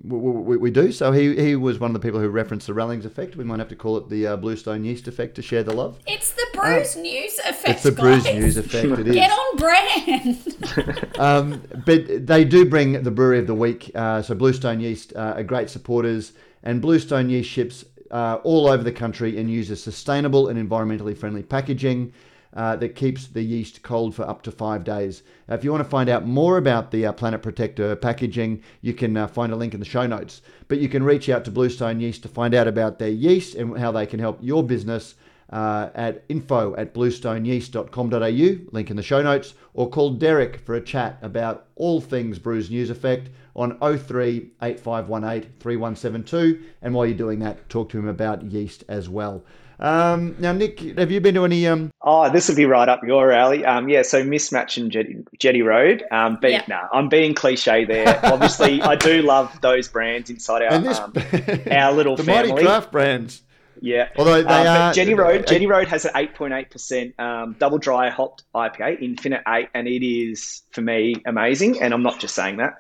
we, we, do. So he, he was one of the people who referenced the Rallings effect. We might have to call it the uh, Bluestone Yeast effect to share the love. It's the Brews uh, News effect. It's the guys. Brews News effect. It is. Get on brand. um, but they do bring the Brewery of the Week. Uh, so Bluestone Yeast uh, are great supporters, and Bluestone Yeast ships uh, all over the country and uses sustainable and environmentally friendly packaging. Uh, that keeps the yeast cold for up to five days. If you want to find out more about the uh, Planet Protector packaging, you can uh, find a link in the show notes. But you can reach out to Bluestone Yeast to find out about their yeast and how they can help your business uh, at info at bluestoneyeast.com.au, link in the show notes, or call Derek for a chat about all things Brews News Effect on 03 8518 3172. And while you're doing that, talk to him about yeast as well. Um, now, Nick, have you been to any? Um... Oh, this would be right up your alley. Um, yeah, so mismatch and Jetty, Jetty Road. Um, but yeah. nah, I'm being cliche there. Obviously, I do love those brands inside our this, um, our little the family. Mighty Craft brands. Yeah. Although they Um, are but Jetty Road, Jetty Road has an 8.8% um, double dry hopped IPA, Infinite 8, and it is, for me, amazing. And I'm not just saying that.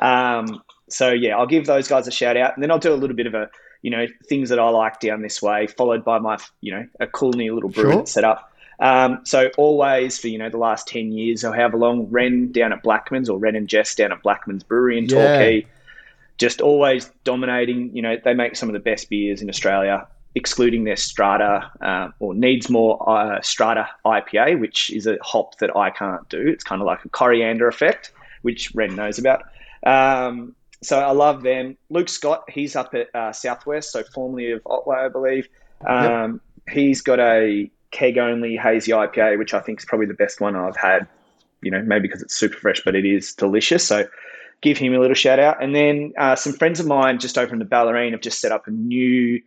Um, so, yeah, I'll give those guys a shout out. And then I'll do a little bit of a, you know, things that I like down this way, followed by my, you know, a cool new little brew Sure. set up. Um, so always for, you know, the last 10 years, I'll have along Ren down at Blackman's or Ren and Jess down at Blackman's Brewery in Yeah. Torquay just always dominating. You know, they make some of the best beers in Australia, excluding their Strata uh, or needs more uh, Strata IPA, which is a hop that I can't do. It's kind of like a coriander effect, which Ren knows about. Um, so I love them. Luke Scott, he's up at uh, Southwest, so formerly of Otway, I believe. Um, He's got a keg only hazy IPA, which I think is probably the best one I've had. You know, maybe because it's super fresh, but it is delicious. So give him a little shout out. And then uh, some friends of mine just over in the Bellarine have just set up a new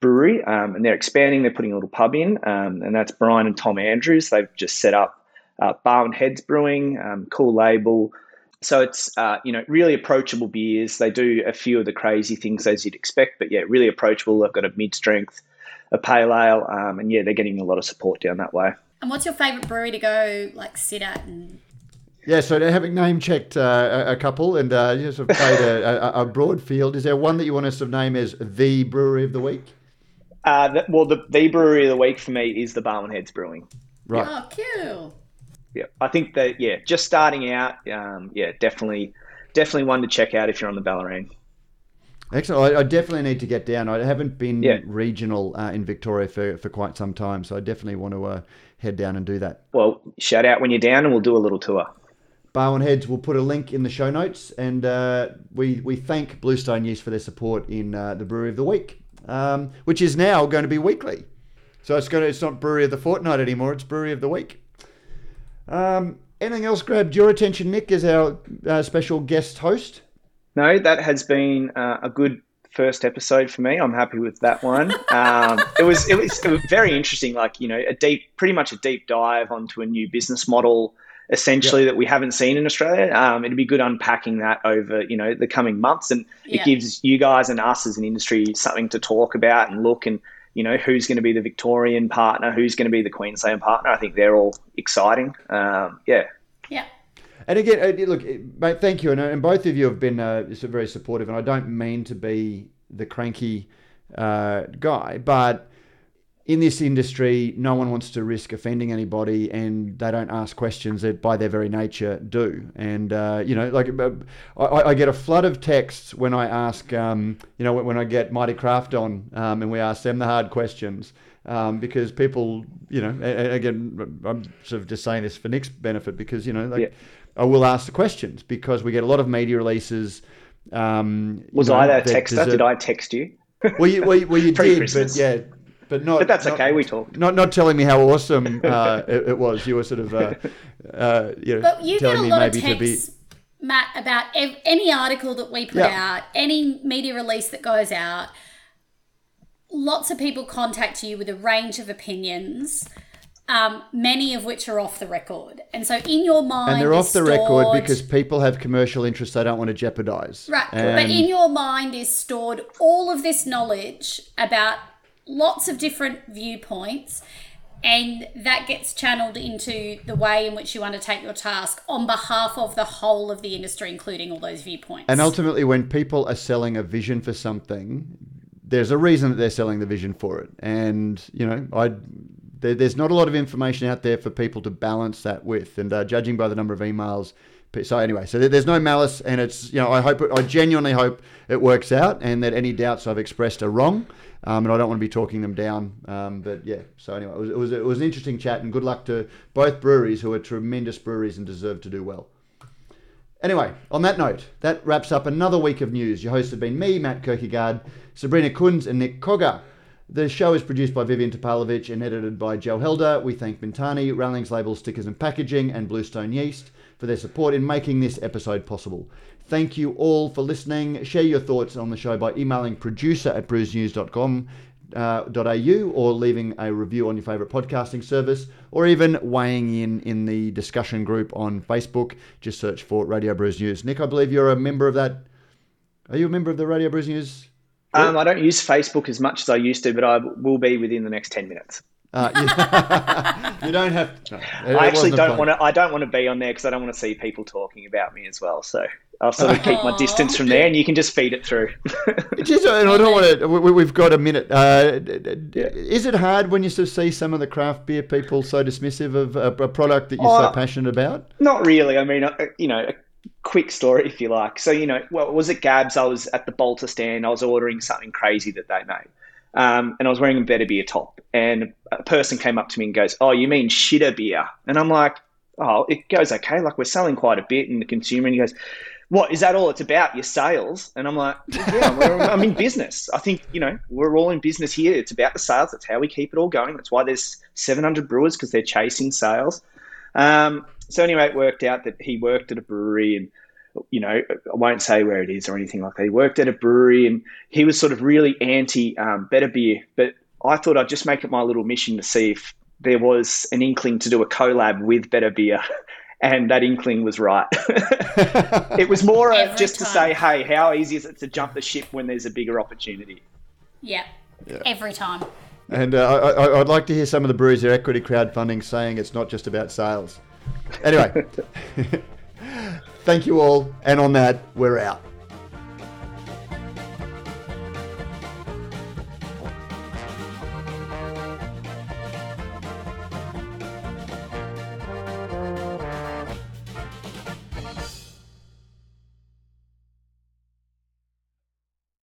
brewery um, and they're expanding. They're putting a little pub in, um, and that's Brian and Tom Andrews. They've just set up uh, Barwon Heads Brewing, um, cool label. So it's uh, you know really approachable beers. They do a few of the crazy things as you'd expect, but yeah, really approachable. They've got a mid strength, a pale ale, um, and yeah, they're getting a lot of support down that way. And what's your favourite brewery to go like sit at and Yeah, so having name checked uh, a, a couple and uh, you sort of played a, a, a broad field, is there one that you want to sort of name as the brewery of the week? Uh, the, well, the, the brewery of the week for me is the Barwon Heads Brewing. Right. Oh, cool. Yeah, I think that yeah, just starting out, um, yeah, definitely, definitely one to check out if you're on the Bellarine. Excellent. I, I definitely need to get down. I haven't been Yeah. regional uh, in Victoria for, for quite some time, so I definitely want to uh, head down and do that. Well, shout out when you're down, and we'll do a little tour. Barwon Heads, we'll put a link in the show notes, and uh, we we thank Bluestone Yeast for their support in uh, the Brewery of the Week, um, which is now going to be weekly. So it's going to, it's not Brewery of the Fortnight anymore; it's Brewery of the Week. Um, anything else grabbed your attention, Nick, as our uh, special guest host? No, that has been uh, a good first episode for me. I'm happy with that one. Um, it was it was it was very interesting. Like you know, a deep, pretty much a deep dive onto a new business model, essentially that we haven't seen in Australia. Um, it'd be good unpacking that over you know the coming months, and Yeah. it gives you guys and us as an industry something to talk about and look and. You know who's going to be the Victorian partner, who's going to be the Queensland partner. I think they're all exciting. Um, yeah, Yeah. And again, uh, look, mate, thank you, and, uh, and both of you have been uh, very supportive. And I don't mean to be the cranky uh, guy, but in this industry, no one wants to risk offending anybody, and they don't ask questions that, by their very nature, do. And uh, you know, like uh, I, I get a flood of texts when I ask, um, you know, when, I get Mighty Craft on, um, and we ask them the hard questions. Um, because people, you know, again, I'm sort of just saying this for Nick's benefit because, you know, like Yeah. I will ask the questions because we get a lot of media releases. Um, you was know, I that that texter? deserve- Did I text you? Well, you, well, you, well, you did, but yeah, but not. But that's not- okay. We talked. Not not telling me how awesome uh, it, it was. You were sort of, uh, uh, you know, But you get telling a me lot of maybe to be. Matt, about ev- any article that we put Yeah. out, any media release that goes out. Lots of people contact you with a range of opinions, um, many of which are off the record. And so, in your mind, And they're off the record because people have commercial interests they don't want to jeopardize. Right, but in your mind is stored all of this knowledge about lots of different viewpoints, and that gets channeled into the way in which you undertake your task on behalf of the whole of the industry, including all those viewpoints. And ultimately, when people are selling a vision for something, there's a reason that they're selling the vision for it. And you know, I there, there's not a lot of information out there for people to balance that with. And uh, judging by the number of emails, so anyway, so there's no malice, and it's you know, I hope it, I genuinely hope it works out, and that any doubts I've expressed are wrong. Um, and I don't want to be talking them down. Um, but yeah, so anyway, it was, it was it was an interesting chat, and good luck to both breweries who are tremendous breweries and deserve to do well. Anyway, on that note, that wraps up another week of news. Your hosts have been me, Matt Kirkegaard, Sabrina Kunz, and Nick Cogger. The show is produced by Vivian Topalovic and edited by Joe Helder. We thank Mintani, Rowling's Label Stickers and Packaging, and Bluestone Yeast for their support in making this episode possible. Thank you all for listening. Share your thoughts on the show by emailing producer at brewsnews.com uh, .au or leaving a review on your favourite podcasting service or even weighing in in the discussion group on Facebook. Just search for Radio Brews News. Nick, I believe you're a member of that. Are you a member of the Radio Brews News Um, I don't use Facebook as much as I used to, but I will be within the next ten minutes. Uh, you, you, don't have. To, no, I actually don't want to. I don't want to be on there because I don't want to see people talking about me as well. So I'll sort of keep my distance from there, and you can just feed it through. just, I don't want to. We, have got a minute. Uh, yeah. Is it hard when you sort of see some of the craft beer people so dismissive of a, a product that you're oh, so passionate about? Not really. I mean, uh, you know, a quick story if you like. So you know, well, was it Gabs? I was at the Bolter stand. I was ordering something crazy that they made. Um, and I was wearing a better beer top, and a person came up to me and goes, "Oh, you mean shitter beer?" And I'm like, "Oh, it goes okay. Like we're selling quite a bit in the consumer." And he goes, "What is that all it's about? Your sales?" And I'm like, "Yeah, I'm in business. I think you know we're all in business here. It's about the sales. That's how we keep it all going. That's why there's 700 brewers because they're chasing sales." Um, so anyway, it worked out that he worked at a brewery and you know, I won't say where it is or anything like that. He worked at a brewery and he was sort of really anti um, better beer. But I thought I'd just make it my little mission to see if there was an inkling to do a collab with better beer. And that inkling was right. it was more just time. to say, hey, how easy is it to jump the ship when there's a bigger opportunity? Yeah, yeah. every time. And uh, I, would like to hear some of the breweries their equity crowdfunding saying it's not just about sales. Anyway. Thank you all. And on that, we're out.